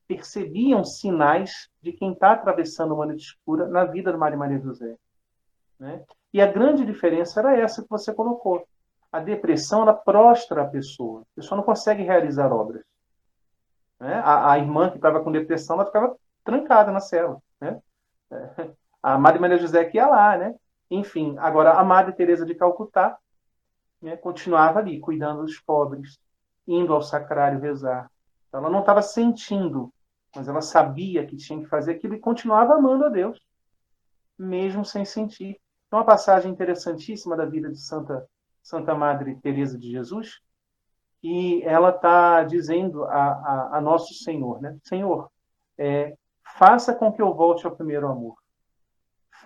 percebiam sinais de quem está atravessando uma noite escura na vida de Maria Maria José. Né? E a grande diferença era essa que você colocou. A depressão ela prostra a pessoa. A pessoa não consegue realizar obras. Né? A, a, irmã que estava com depressão ela ficava trancada na cela. Né? É a Madre Maria José que ia lá, né? Enfim, agora a Madre Teresa de Calcutá né, continuava ali, cuidando dos pobres, indo ao sacrário rezar. Então, ela não estava sentindo, mas ela sabia que tinha que fazer aquilo e continuava amando a Deus, mesmo sem sentir. Então, uma passagem interessantíssima da vida de Santa, Santa Madre Teresa de Jesus, e ela está dizendo a, a, a, Nosso Senhor, né? Senhor, é, faça com que eu volte ao primeiro amor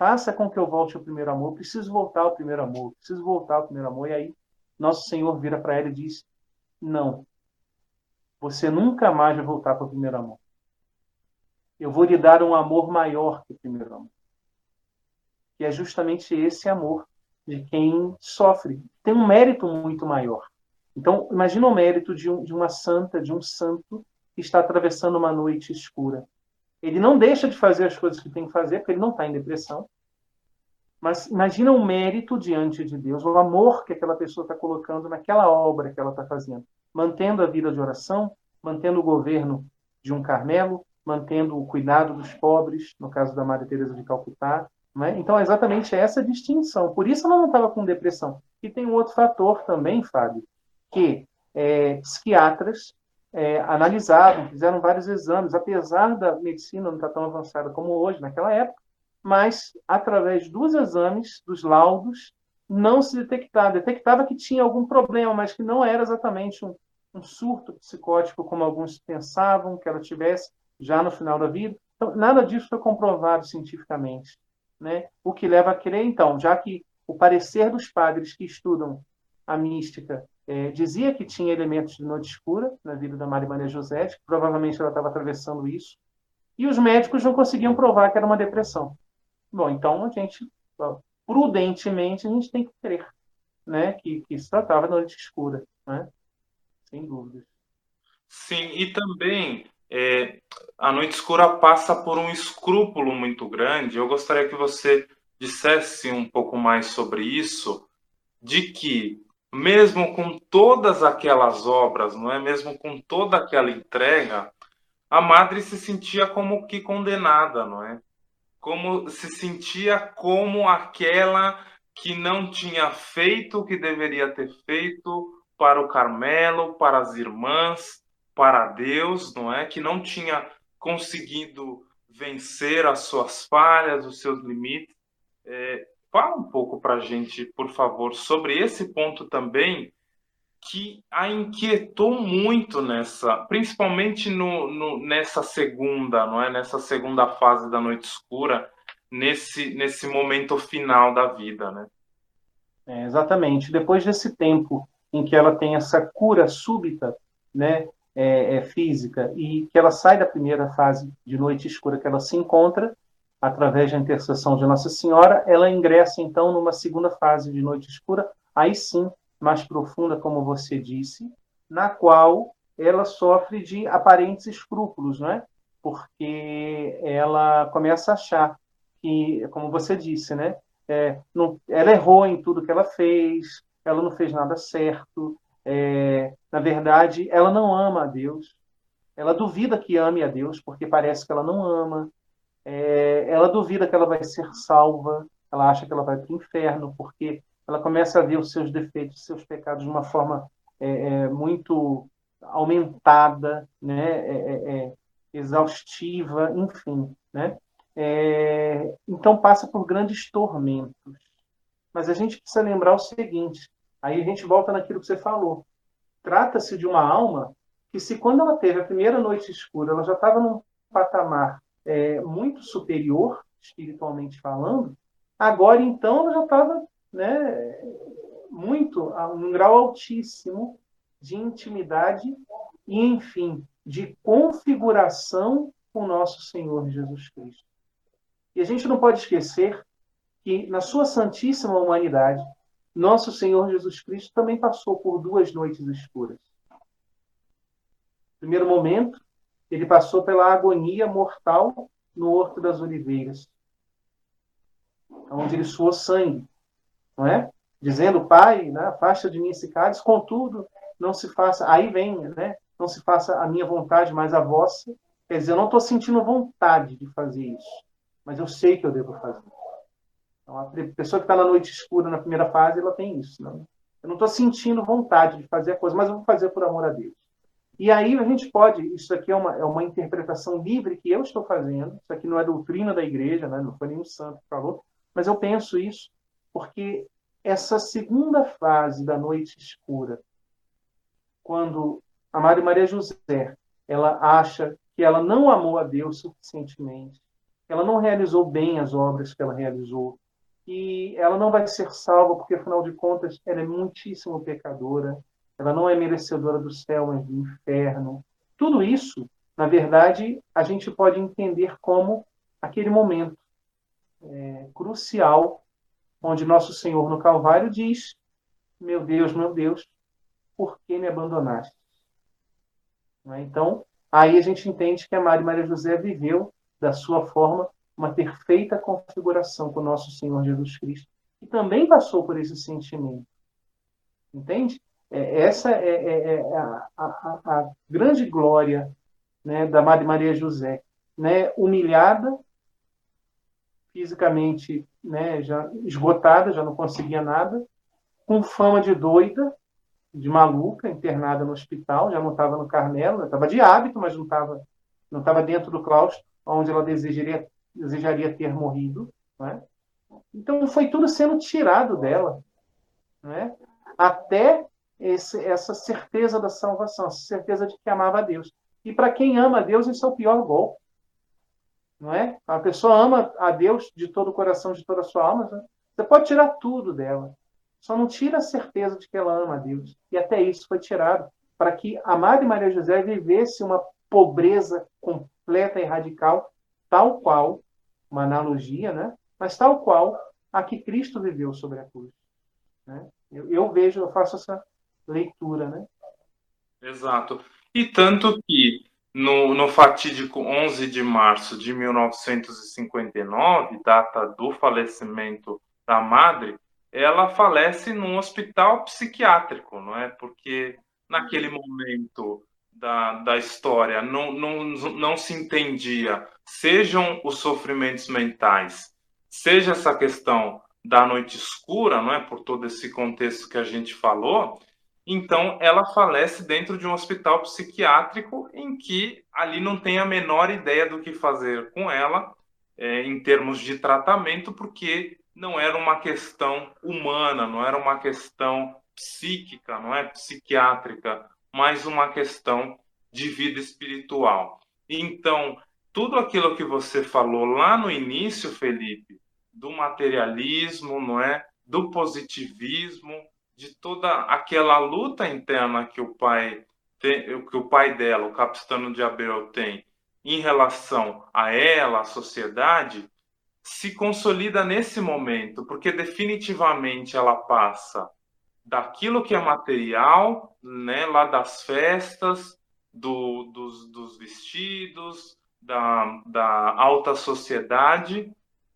faça com que eu volte ao primeiro amor. Preciso voltar ao primeiro amor. Preciso voltar ao primeiro amor. E aí, nosso Senhor vira para ela e diz: Não, você nunca mais vai voltar para o primeiro amor. Eu vou lhe dar um amor maior que o primeiro amor. Que é justamente esse amor de quem sofre. Tem um mérito muito maior. Então, imagina o mérito de, um, de uma santa, de um santo que está atravessando uma noite escura ele não deixa de fazer as coisas que tem que fazer, porque ele não está em depressão. Mas imagina o mérito diante de Deus, o amor que aquela pessoa está colocando naquela obra que ela está fazendo, mantendo a vida de oração, mantendo o governo de um Carmelo, mantendo o cuidado dos pobres, no caso da Maria Teresa de Calcutá. Né? Então, é exatamente essa distinção. Por isso ela não estava com depressão. E tem um outro fator também, Fábio, que é, psiquiatras é, analisaram, fizeram vários exames, apesar da medicina não estar tão avançada como hoje, naquela época, mas através dos exames, dos laudos, não se detectava. Detectava que tinha algum problema, mas que não era exatamente um, um surto psicótico, como alguns pensavam que ela tivesse já no final da vida. Então, nada disso foi comprovado cientificamente. Né? O que leva a crer, então, já que o parecer dos padres que estudam a mística é, dizia que tinha elementos de noite escura na vida da Maria Maria José, que provavelmente ela estava atravessando isso, e os médicos não conseguiam provar que era uma depressão. Bom, então a gente, prudentemente, a gente tem que crer né, que, que se tratava de noite escura, né? sem dúvidas. Sim, e também é, a noite escura passa por um escrúpulo muito grande. Eu gostaria que você dissesse um pouco mais sobre isso, de que mesmo com todas aquelas obras, não é mesmo com toda aquela entrega, a madre se sentia como que condenada, não é? Como se sentia como aquela que não tinha feito o que deveria ter feito para o Carmelo, para as irmãs, para Deus, não é? Que não tinha conseguido vencer as suas falhas, os seus limites. É, Fala um pouco para a gente, por favor, sobre esse ponto também que a inquietou muito nessa, principalmente no, no, nessa segunda, não é? Nessa segunda fase da noite escura, nesse nesse momento final da vida, né? É, exatamente. Depois desse tempo em que ela tem essa cura súbita, né, é, é, física, e que ela sai da primeira fase de noite escura que ela se encontra, através da intercessão de Nossa Senhora, ela ingressa então numa segunda fase de noite escura, aí sim, mais profunda, como você disse, na qual ela sofre de aparentes escrúpulos, não é? Porque ela começa a achar que, como você disse, né? É, não, ela errou em tudo que ela fez, ela não fez nada certo, é, na verdade, ela não ama a Deus, ela duvida que ame a Deus, porque parece que ela não ama, é, ela duvida que ela vai ser salva, ela acha que ela vai para o inferno, porque ela começa a ver os seus defeitos, os seus pecados de uma forma é, é muito aumentada, né, é, é, exaustiva, enfim, né? então passa por grandes tormentos. Mas a gente precisa lembrar o seguinte: Aí a gente volta naquilo que você falou. Trata-se de uma alma que, se quando ela teve a primeira noite escura, ela já estava num patamar é, muito superior, espiritualmente falando, agora então ela já estava né, muito, a um grau altíssimo de intimidade e, enfim, de configuração com nosso Senhor Jesus Cristo. E a gente não pode esquecer que, na sua santíssima humanidade, nosso Senhor Jesus Cristo também passou por duas noites escuras. Primeiro momento, ele passou pela agonia mortal no Horto das Oliveiras, onde ele suou sangue, não é? Dizendo, Pai, né, afasta de mim esse cálice, contudo, não se faça, aí vem, né? Não se faça a minha vontade, mas a vossa. Quer dizer, eu não estou sentindo vontade de fazer isso, mas eu sei que eu devo fazer. Então, a pessoa que está na noite escura na primeira fase, ela tem isso. Não? Eu não estou sentindo vontade de fazer a coisa, mas eu vou fazer por amor a Deus. E aí a gente pode, isso aqui é uma, é uma interpretação livre que eu estou fazendo, isso aqui não é doutrina da igreja, né? não foi nenhum santo que falou, mas eu penso isso porque essa segunda fase da noite escura, quando a Maria José ela acha que ela não amou a Deus suficientemente, ela não realizou bem as obras que ela realizou, e ela não vai ser salva, porque afinal de contas ela é muitíssimo pecadora, ela não é merecedora do céu, mas do inferno. Tudo isso, na verdade, a gente pode entender como aquele momento é, crucial onde nosso Senhor no Calvário diz: Meu Deus, meu Deus, por que me abandonaste? É? Então, aí a gente entende que a Maria Maria José viveu da sua forma uma perfeita configuração com o nosso Senhor Jesus Cristo, que também passou por esse sentimento. Entende? É, essa é, é, é a, a, a, grande glória né, da Madre Maria José, né, humilhada, fisicamente né, já esgotada, já não conseguia nada, com fama de doida, de maluca, internada no hospital, já não estava no Carmelo, estava de hábito, mas não estava não estava dentro do claustro, onde ela desejaria desejaria ter morrido. Né? Então foi tudo sendo tirado dela, né? até esse, essa certeza da salvação, essa certeza de que amava a Deus. E para quem ama a Deus, isso é o pior golpe. Não é? A pessoa ama a Deus de todo o coração, de toda a sua alma. Você pode tirar tudo dela, só não tira a certeza de que ela ama a Deus. E até isso foi tirado, para que a Madre Maria José vivesse uma pobreza completa e radical tal qual, uma analogia, né? mas tal qual a que Cristo viveu sobre a cruz. Né? Eu, eu vejo, eu faço essa leitura. Né? Exato. E tanto que no, no fatídico 11 de março de 1959, data do falecimento da madre, ela falece num hospital psiquiátrico, não é? Porque naquele momento da, da história não, não, não se entendia, sejam os sofrimentos mentais, seja essa questão da noite escura, não é, por todo esse contexto que a gente falou, então ela falece dentro de um hospital psiquiátrico em que ali não tem a menor ideia do que fazer com ela é, em termos de tratamento, porque não era uma questão humana, não era uma questão psíquica, não é? Psiquiátrica, mais uma questão de vida espiritual. Então, tudo aquilo que você falou lá no início, Felipe, do materialismo, não é? Do positivismo, de toda aquela luta interna que o pai tem, que o pai dela, o capistano de Abel, tem em relação a ela, a sociedade, se consolida nesse momento, porque definitivamente ela passa daquilo que é material, né, lá das festas, do, dos, dos vestidos, da, da alta sociedade,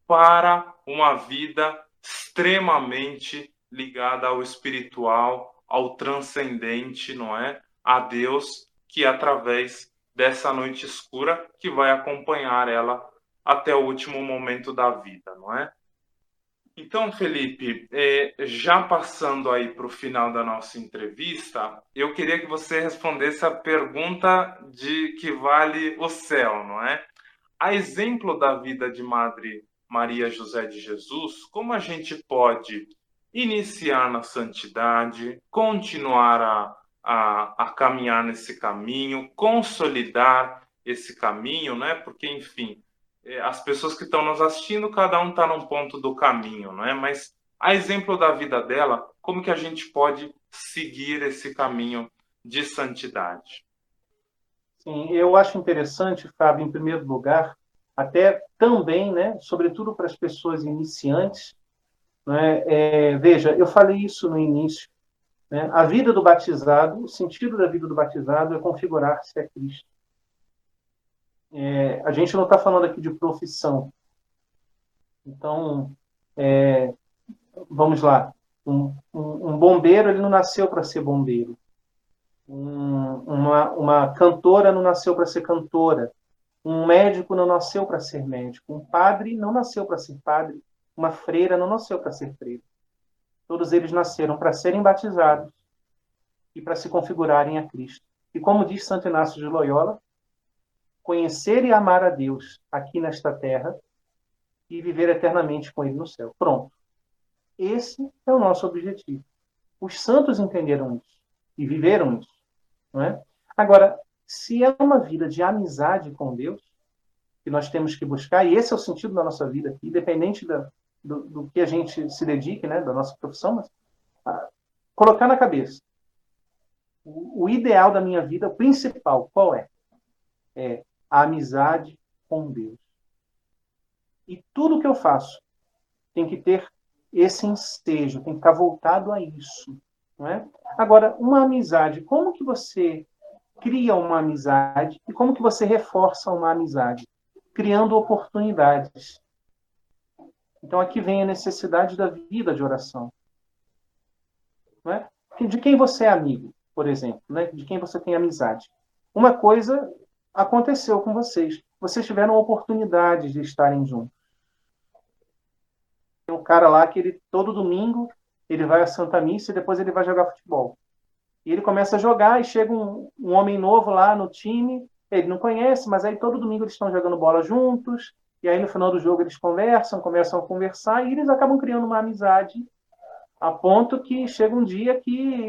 para uma vida extremamente ligada ao espiritual, ao transcendente, não é? A Deus, que é através dessa noite escura que vai acompanhar ela até o último momento da vida, não é? Então, Felipe, é, já passando aí para o final da nossa entrevista, eu queria que você respondesse a pergunta de que vale o céu, não é? A exemplo da vida de Madre Maria José de Jesus, como a gente pode iniciar na santidade, continuar a, a, a caminhar nesse caminho, consolidar esse caminho, né? Porque, enfim, as pessoas que estão nos assistindo, cada um está num ponto do caminho, não é? Mas a exemplo da vida dela, como que a gente pode seguir esse caminho de santidade? Sim, eu acho interessante, Fábio, em primeiro lugar, até também, né, sobretudo para as pessoas iniciantes, né, é, veja, eu falei isso no início, né, a vida do batizado, o sentido da vida do batizado é configurar-se a Cristo. É, a gente não está falando aqui de profissão. Então, é, vamos lá. Um, um, um, bombeiro ele não nasceu para ser bombeiro. Um, uma, uma cantora não nasceu para ser cantora. Um médico não nasceu para ser médico. Um padre não nasceu para ser padre. Uma freira não nasceu para ser freira. Todos eles nasceram para serem batizados e para se configurarem a Cristo. E como diz Santo Inácio de Loyola, conhecer e amar a Deus aqui nesta terra e viver eternamente com Ele no céu. Pronto. Esse é o nosso objetivo. Os santos entenderam isso e viveram isso. Não é? Agora, se é uma vida de amizade com Deus, que nós temos que buscar, e esse é o sentido da nossa vida aqui, independente da, do, do, que a gente se dedique, né, da nossa profissão, mas ah, colocar na cabeça. O, o ideal da minha vida, o principal, qual é? É a amizade com Deus. E tudo que eu faço tem que ter esse ensejo, tem que estar voltado a isso. Não é? Agora, uma amizade, como que você cria uma amizade e como que você reforça uma amizade? Criando oportunidades. Então aqui vem a necessidade da vida de oração. Não é? De quem você é amigo, por exemplo, né? de quem você tem amizade. Uma coisa aconteceu com vocês. Vocês tiveram oportunidade de estarem juntos. Tem um cara lá que ele todo domingo ele vai à Santa Missa e depois ele vai jogar futebol. E ele começa a jogar e chega um, um homem novo lá no time, ele não conhece, mas aí todo domingo eles estão jogando bola juntos, e aí no final do jogo eles conversam, começam a conversar e eles acabam criando uma amizade a ponto que chega um dia que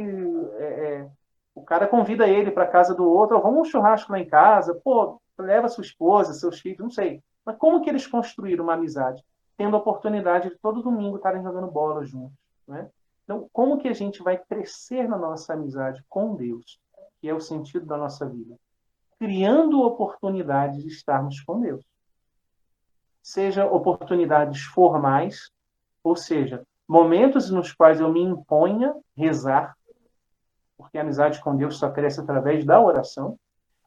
é, é o cara convida ele para casa do outro, vamos um churrasco lá em casa, pô, leva sua esposa, seus filhos, não sei. Mas como que eles construíram uma amizade? Tendo a oportunidade de todo domingo estarem jogando bola juntos, né? Então, como que a gente vai crescer na nossa amizade com Deus, que é o sentido da nossa vida? Criando oportunidades de estarmos com Deus. Seja oportunidades formais, ou seja, momentos nos quais eu me imponha rezar porque a amizade com Deus só cresce através da oração,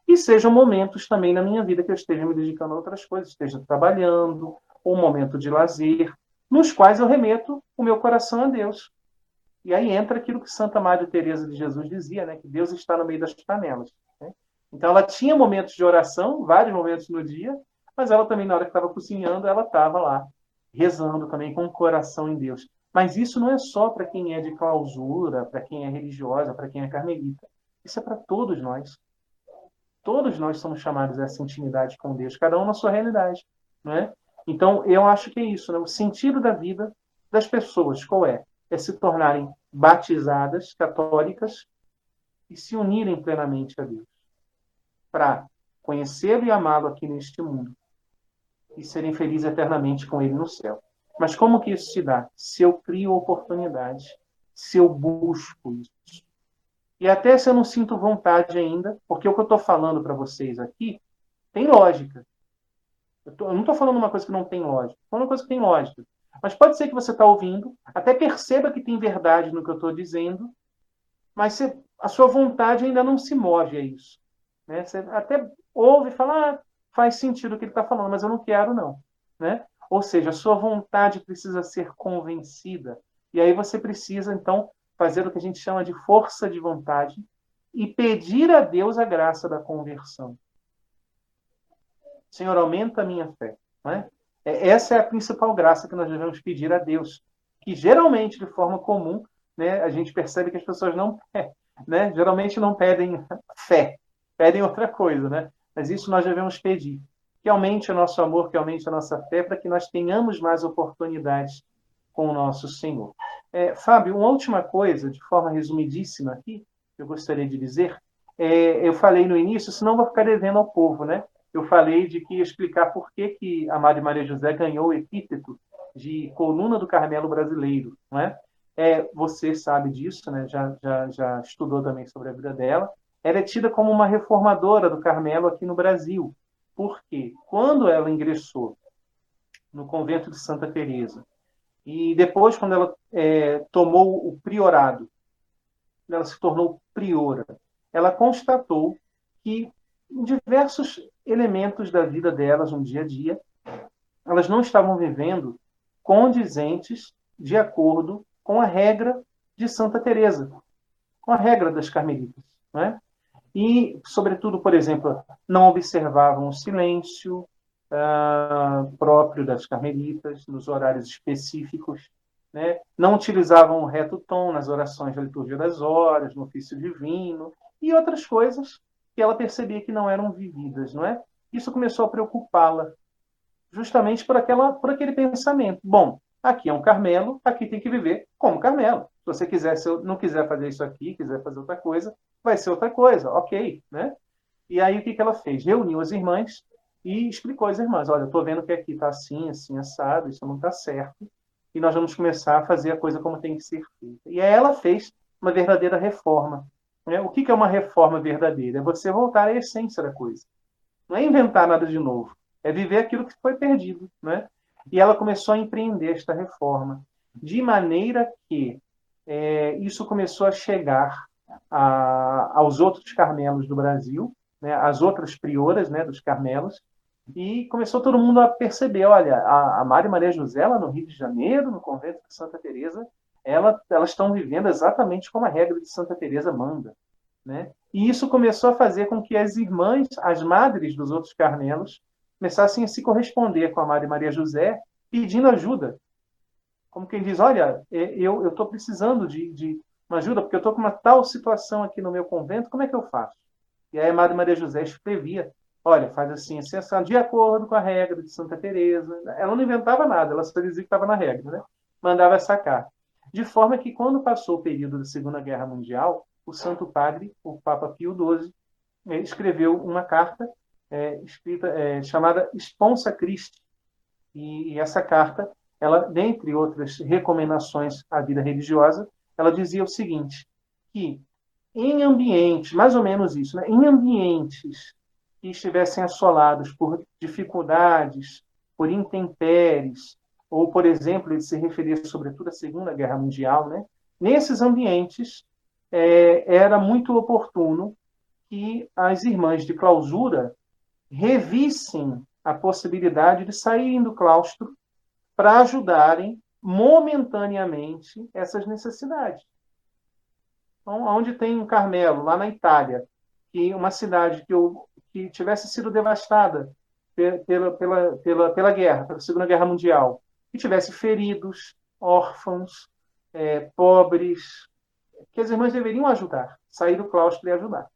e sejam momentos também na minha vida que eu esteja me dedicando a outras coisas, esteja trabalhando, ou um momento de lazer, nos quais eu remeto o meu coração a Deus. E aí entra aquilo que Santa Maria Teresa de Jesus dizia, né, que Deus está no meio das panelas. Né? Então ela tinha momentos de oração, vários momentos no dia, mas ela também na hora que estava cozinhando, ela estava lá rezando também com o coração em Deus. Mas isso não é só para quem é de clausura, para quem é religiosa, para quem é carmelita. Isso é para todos nós. Todos nós somos chamados a essa intimidade com Deus, cada um na sua realidade. Não é? Então, eu acho que é isso. Né? O sentido da vida das pessoas, qual é? É se tornarem batizadas, católicas, e se unirem plenamente a Deus. Para conhecê-lo e amá-lo aqui neste mundo. E serem felizes eternamente com Ele no céu. Mas como que isso se dá? Se eu crio oportunidade, se eu busco isso. E até se eu não sinto vontade ainda, porque o que eu estou falando para vocês aqui tem lógica. Eu, tô, eu não estou falando uma coisa que não tem lógica, estou falando uma coisa que tem lógica. Mas pode ser que você está ouvindo, até perceba que tem verdade no que eu estou dizendo, mas você, a sua vontade ainda não se move a isso. Né? Você até ouve e fala, ah, faz sentido o que ele está falando, mas eu não quero, não. Né? Ou seja, a sua vontade precisa ser convencida. E aí você precisa, então, fazer o que a gente chama de força de vontade e pedir a Deus a graça da conversão. Senhor, aumenta a minha fé. Né? Essa é a principal graça que nós devemos pedir a Deus, que geralmente, de forma comum, né, a gente percebe que as pessoas não, né, geralmente não pedem fé, pedem outra coisa, né? Mas isso nós devemos pedir. Que aumente o nosso amor, que aumente a nossa fé, para que nós tenhamos mais oportunidades com o nosso Senhor. É, Fábio, uma última coisa, de forma resumidíssima aqui, eu gostaria de dizer, é, eu falei no início, senão vou ficar devendo ao povo, né? Eu falei de que explicar por que, que a Maria Maria José ganhou o epíteto de coluna do Carmelo brasileiro, não é? é, você sabe disso, né? já, já, já estudou também sobre a vida dela. Ela é tida como uma reformadora do Carmelo aqui no Brasil, porque quando ela ingressou no convento de Santa Teresa e depois quando ela é, tomou o priorado, ela se tornou priora, ela constatou que em diversos elementos da vida delas no dia a dia, elas não estavam vivendo condizentes de acordo com a regra de Santa Teresa, com a regra das carmelitas, né? E, sobretudo, por exemplo, não observavam o silêncio uh, próprio das carmelitas nos horários específicos, né? não utilizavam o reto tom nas orações da liturgia das horas, no ofício divino e outras coisas que ela percebia que não eram vividas, não é? Isso começou a preocupá-la, justamente por aquela, por aquele pensamento. Bom, Aqui é um Carmelo, aqui tem que viver como Carmelo. Se você quiser, se eu não quiser fazer isso aqui, quiser fazer outra coisa, vai ser outra coisa, ok, né? E aí o que, que ela fez? Reuniu as irmãs e explicou às irmãs: olha, eu estou vendo que aqui está assim, assim, assado, isso não está certo, e nós vamos começar a fazer a coisa como tem que ser feita. E aí ela fez uma verdadeira reforma. Né? O que, que é uma reforma verdadeira? É você voltar à essência da coisa. Não é inventar nada de novo, é viver aquilo que foi perdido, né? E ela começou a empreender esta reforma, de maneira que é, isso começou a chegar a, aos outros carmelos do Brasil, né, às outras prioras né, dos carmelos, e começou todo mundo a perceber, olha, a, a Maria Maria José, lá no Rio de Janeiro, no convento de Santa Teresa, ela, elas estão vivendo exatamente como a regra de Santa Teresa manda, né? E isso começou a fazer com que as irmãs, as madres dos outros carmelos, começassem a se corresponder com a Maria Maria José, pedindo ajuda. Como quem diz, olha, é, eu estou precisando de, de uma ajuda, porque eu estou com uma tal situação aqui no meu convento, como é que eu faço? E aí a Madre Maria José escrevia, olha, faz assim, assim, assim, de acordo com a regra de Santa Teresa. Ela não inventava nada, ela só dizia que estava na regra, né? Mandava essa carta. De forma que, quando passou o período da Segunda Guerra Mundial, o Santo Padre, o Papa Pio XII, escreveu uma carta é, escrita, é, chamada Sponsa Christi. E, e essa carta, ela, dentre outras recomendações à vida religiosa, ela dizia o seguinte, que em ambientes, mais ou menos isso, né, em ambientes que estivessem assolados por dificuldades, por intempéries, ou, por exemplo, ele se referia sobretudo à Segunda Guerra Mundial, né? nesses ambientes é, era muito oportuno que as irmãs de clausura revissem a possibilidade de saírem do claustro para ajudarem momentaneamente essas necessidades. Então, onde tem um Carmelo, lá na Itália, que uma cidade que, que tivesse sido devastada pela, pela, pela, pela guerra, pela Segunda Guerra Mundial, que tivesse feridos, órfãos, é, pobres, que as irmãs deveriam ajudar, sair do claustro e ajudar.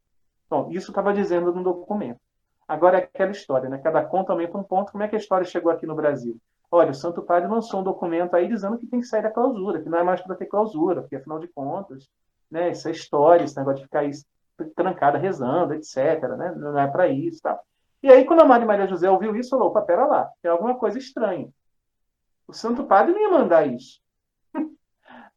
Bom, isso estava dizendo no documento. Agora é aquela história, né? Cada conta aumenta um ponto. Como é que a história chegou aqui no Brasil? Olha, o Santo Padre lançou um documento aí dizendo que tem que sair da clausura, que não é mais para ter clausura, porque afinal de contas, né, essa história, esse negócio de ficar aí trancada rezando, etc., né? Não é para isso, tá? E aí, quando a Maria Maria José ouviu isso, falou: opa, pera lá, tem alguma coisa estranha. O Santo Padre não ia mandar isso.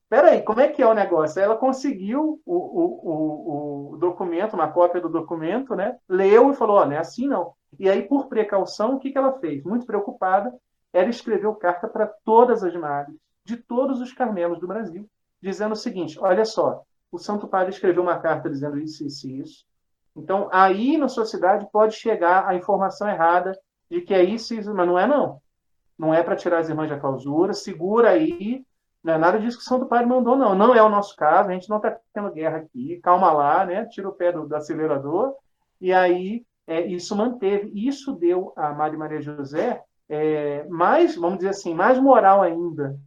peraí, como é que é o negócio? Ela conseguiu o, o, o, documento, uma cópia do documento, né? leu e falou, ó, não é assim não. E aí, por precaução, o que, que ela fez? Muito preocupada, ela escreveu carta para todas as madres, de todos os carmelos do Brasil, dizendo o seguinte, olha só, o Santo Padre escreveu uma carta dizendo isso, isso e isso. Então, aí na sociedade pode chegar a informação errada de que é isso, isso mas não é não. Não é para tirar as irmãs da clausura, segura aí, não é nada disso que o Santo Padre mandou, não. Não é o nosso caso, a gente não está tendo guerra aqui, calma lá, né? Tira o pé do, do acelerador. E aí é, isso manteve, isso deu a Maria Maria José é, mais, vamos dizer assim, mais moral ainda.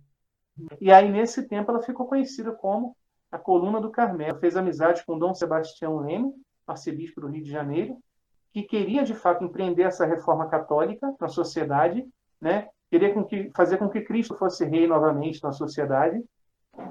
E aí, nesse tempo, ela ficou conhecida como a Coluna do Carmelo. Fez amizade com Dom Sebastião Leme, arcebispo do Rio de Janeiro, que queria, de fato, empreender essa reforma católica na sociedade, né? queria com que, fazer com que Cristo fosse rei novamente na sociedade,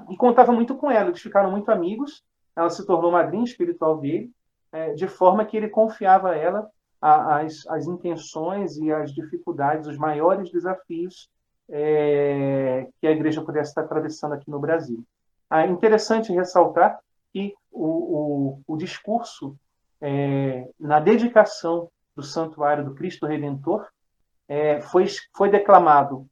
e contava muito com ela. Eles ficaram muito amigos, ela se tornou madrinha espiritual dele, é, de forma que ele confiava a ela as, as intenções e as dificuldades, os maiores desafios é, que a igreja pudesse estar atravessando aqui no Brasil. É interessante ressaltar que o, o, o discurso é, na dedicação do Santuário do Cristo Redentor é, foi, foi declamado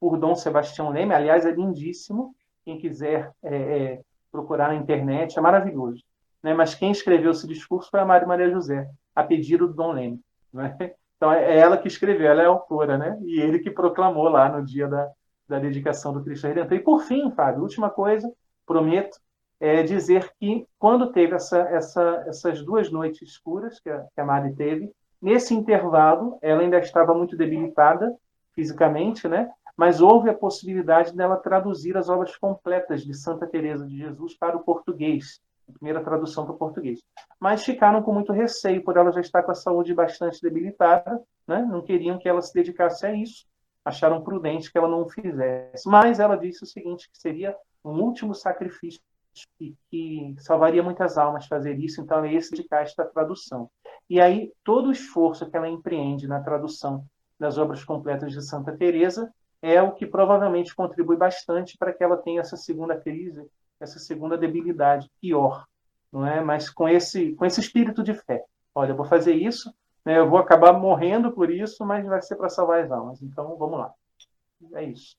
por Dom Sebastião Leme, aliás, é lindíssimo, quem quiser é, é, procurar na internet, é maravilhoso. Né? Mas quem escreveu esse discurso foi a Maria Maria José, a pedido do Dom Leme. Né? Então é ela que escreveu, ela é autora, né? E ele que proclamou lá no dia da, da dedicação do Cristo Redentor. E por fim, Fábio, última coisa, prometo, é dizer que quando teve essa, essa, essas duas noites escuras que a, que a Mari teve, nesse intervalo ela ainda estava muito debilitada fisicamente, né? Mas houve a possibilidade dela traduzir as obras completas de Santa Teresa de Jesus para o português primeira tradução para o português. Mas ficaram com muito receio, por ela já estar com a saúde bastante debilitada, né? não queriam que ela se dedicasse a isso, acharam prudente que ela não o fizesse. Mas ela disse o seguinte, que seria um último sacrifício e que salvaria muitas almas fazer isso, então é esse dedicar esta tradução. E aí, todo o esforço que ela empreende na tradução das obras completas de Santa Teresa é o que provavelmente contribui bastante para que ela tenha essa segunda crise essa segunda debilidade pior, não é? Mas com esse com esse espírito de fé. Olha, eu vou fazer isso, né? Eu vou acabar morrendo por isso, mas vai ser para salvar as almas. Então, vamos lá. É isso.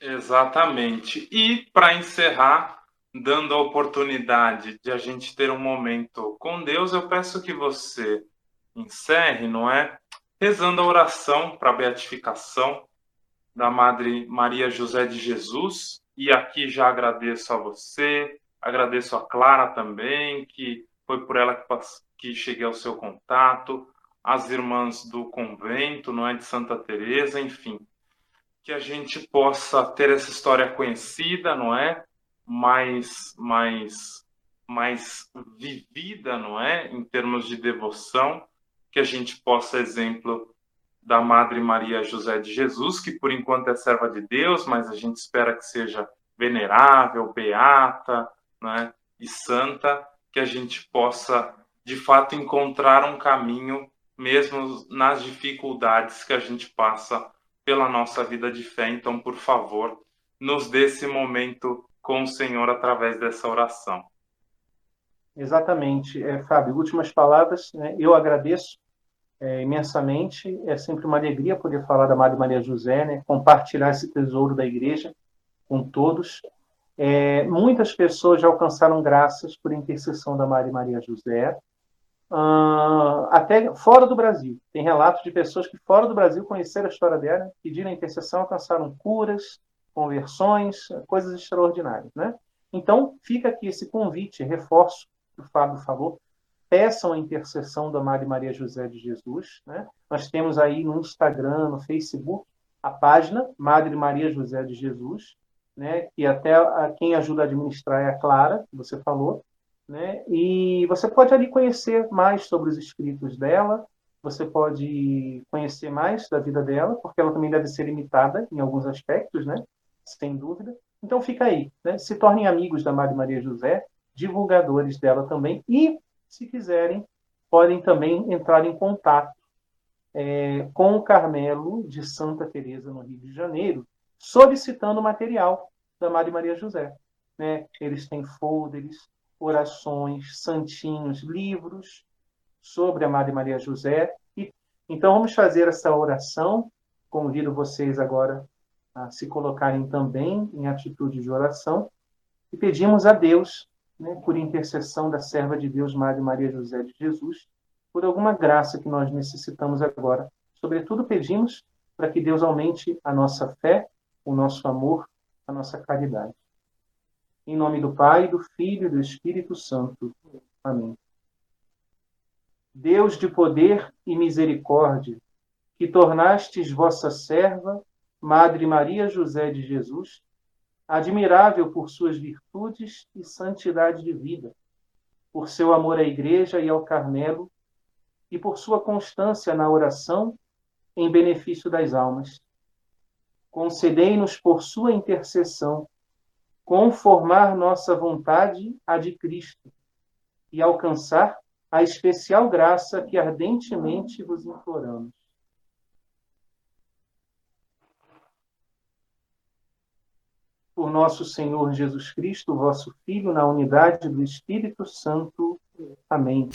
Exatamente. E para encerrar, dando a oportunidade de a gente ter um momento com Deus, eu peço que você encerre, não é? Rezando a oração para a beatificação da Madre Maria José de Jesus, e aqui já agradeço a você, agradeço a Clara também, que foi por ela que, que cheguei ao seu contato, as irmãs do convento, não é de Santa Teresa, enfim, que a gente possa ter essa história conhecida, não é? Mais mais mais vivida, não é? Em termos de devoção, que a gente possa exemplo da Madre Maria José de Jesus, que por enquanto é serva de Deus, mas a gente espera que seja venerável, beata né, e santa, que a gente possa de fato encontrar um caminho, mesmo nas dificuldades que a gente passa pela nossa vida de fé. Então, por favor, nos dê esse momento com o Senhor através dessa oração. Exatamente, é, Fábio. Últimas palavras. Né? Eu agradeço é, imensamente. É sempre uma alegria poder falar da Madre Maria José, né? compartilhar esse tesouro da Igreja com todos. É, muitas pessoas já alcançaram graças por intercessão da Maria Maria José, uh, até fora do Brasil. Tem relatos de pessoas que fora do Brasil conheceram a história dela, pediram intercessão, alcançaram curas, conversões, coisas extraordinárias. Né? Então, fica aqui esse convite, reforço que o Fábio falou, peçam a intercessão da Maria Maria José de Jesus. Né? Nós temos aí no Instagram, no Facebook, a página Madre Maria José de Jesus, né? E até a, quem ajuda a administrar é a Clara, que você falou, né? E você pode ali conhecer mais sobre os escritos dela, você pode conhecer mais da vida dela, porque ela também deve ser imitada em alguns aspectos, né? Sem dúvida. Então fica aí, né? Se tornem amigos da Madre Maria José, divulgadores dela também e, se quiserem, podem também entrar em contato é, com o Carmelo de Santa Teresa no Rio de Janeiro, solicitando material da Maria Maria José. né? Eles têm folders, orações, santinhos, livros sobre a Madre Maria José. E, então vamos fazer essa oração. Convido vocês agora a se colocarem também em atitude de oração e pedimos a Deus, né, por intercessão da serva de Deus, Madre Maria José de Jesus, por alguma graça que nós necessitamos agora. Sobretudo pedimos para que Deus aumente a nossa fé, o nosso amor, a nossa caridade. Em nome do Pai, do Filho e do Espírito Santo. Amém. Deus de poder e misericórdia, que tornastes vossa serva, Madre Maria José de Jesus, admirável por suas virtudes e santidade de vida, por seu amor à Igreja e ao Carmelo, e por sua constância na oração em benefício das almas. Concedei-nos por sua intercessão conformar nossa vontade à de Cristo e alcançar a especial graça que ardentemente vos imploramos. Por nosso Senhor Jesus Cristo, vosso Filho, na unidade do Espírito Santo. Amém.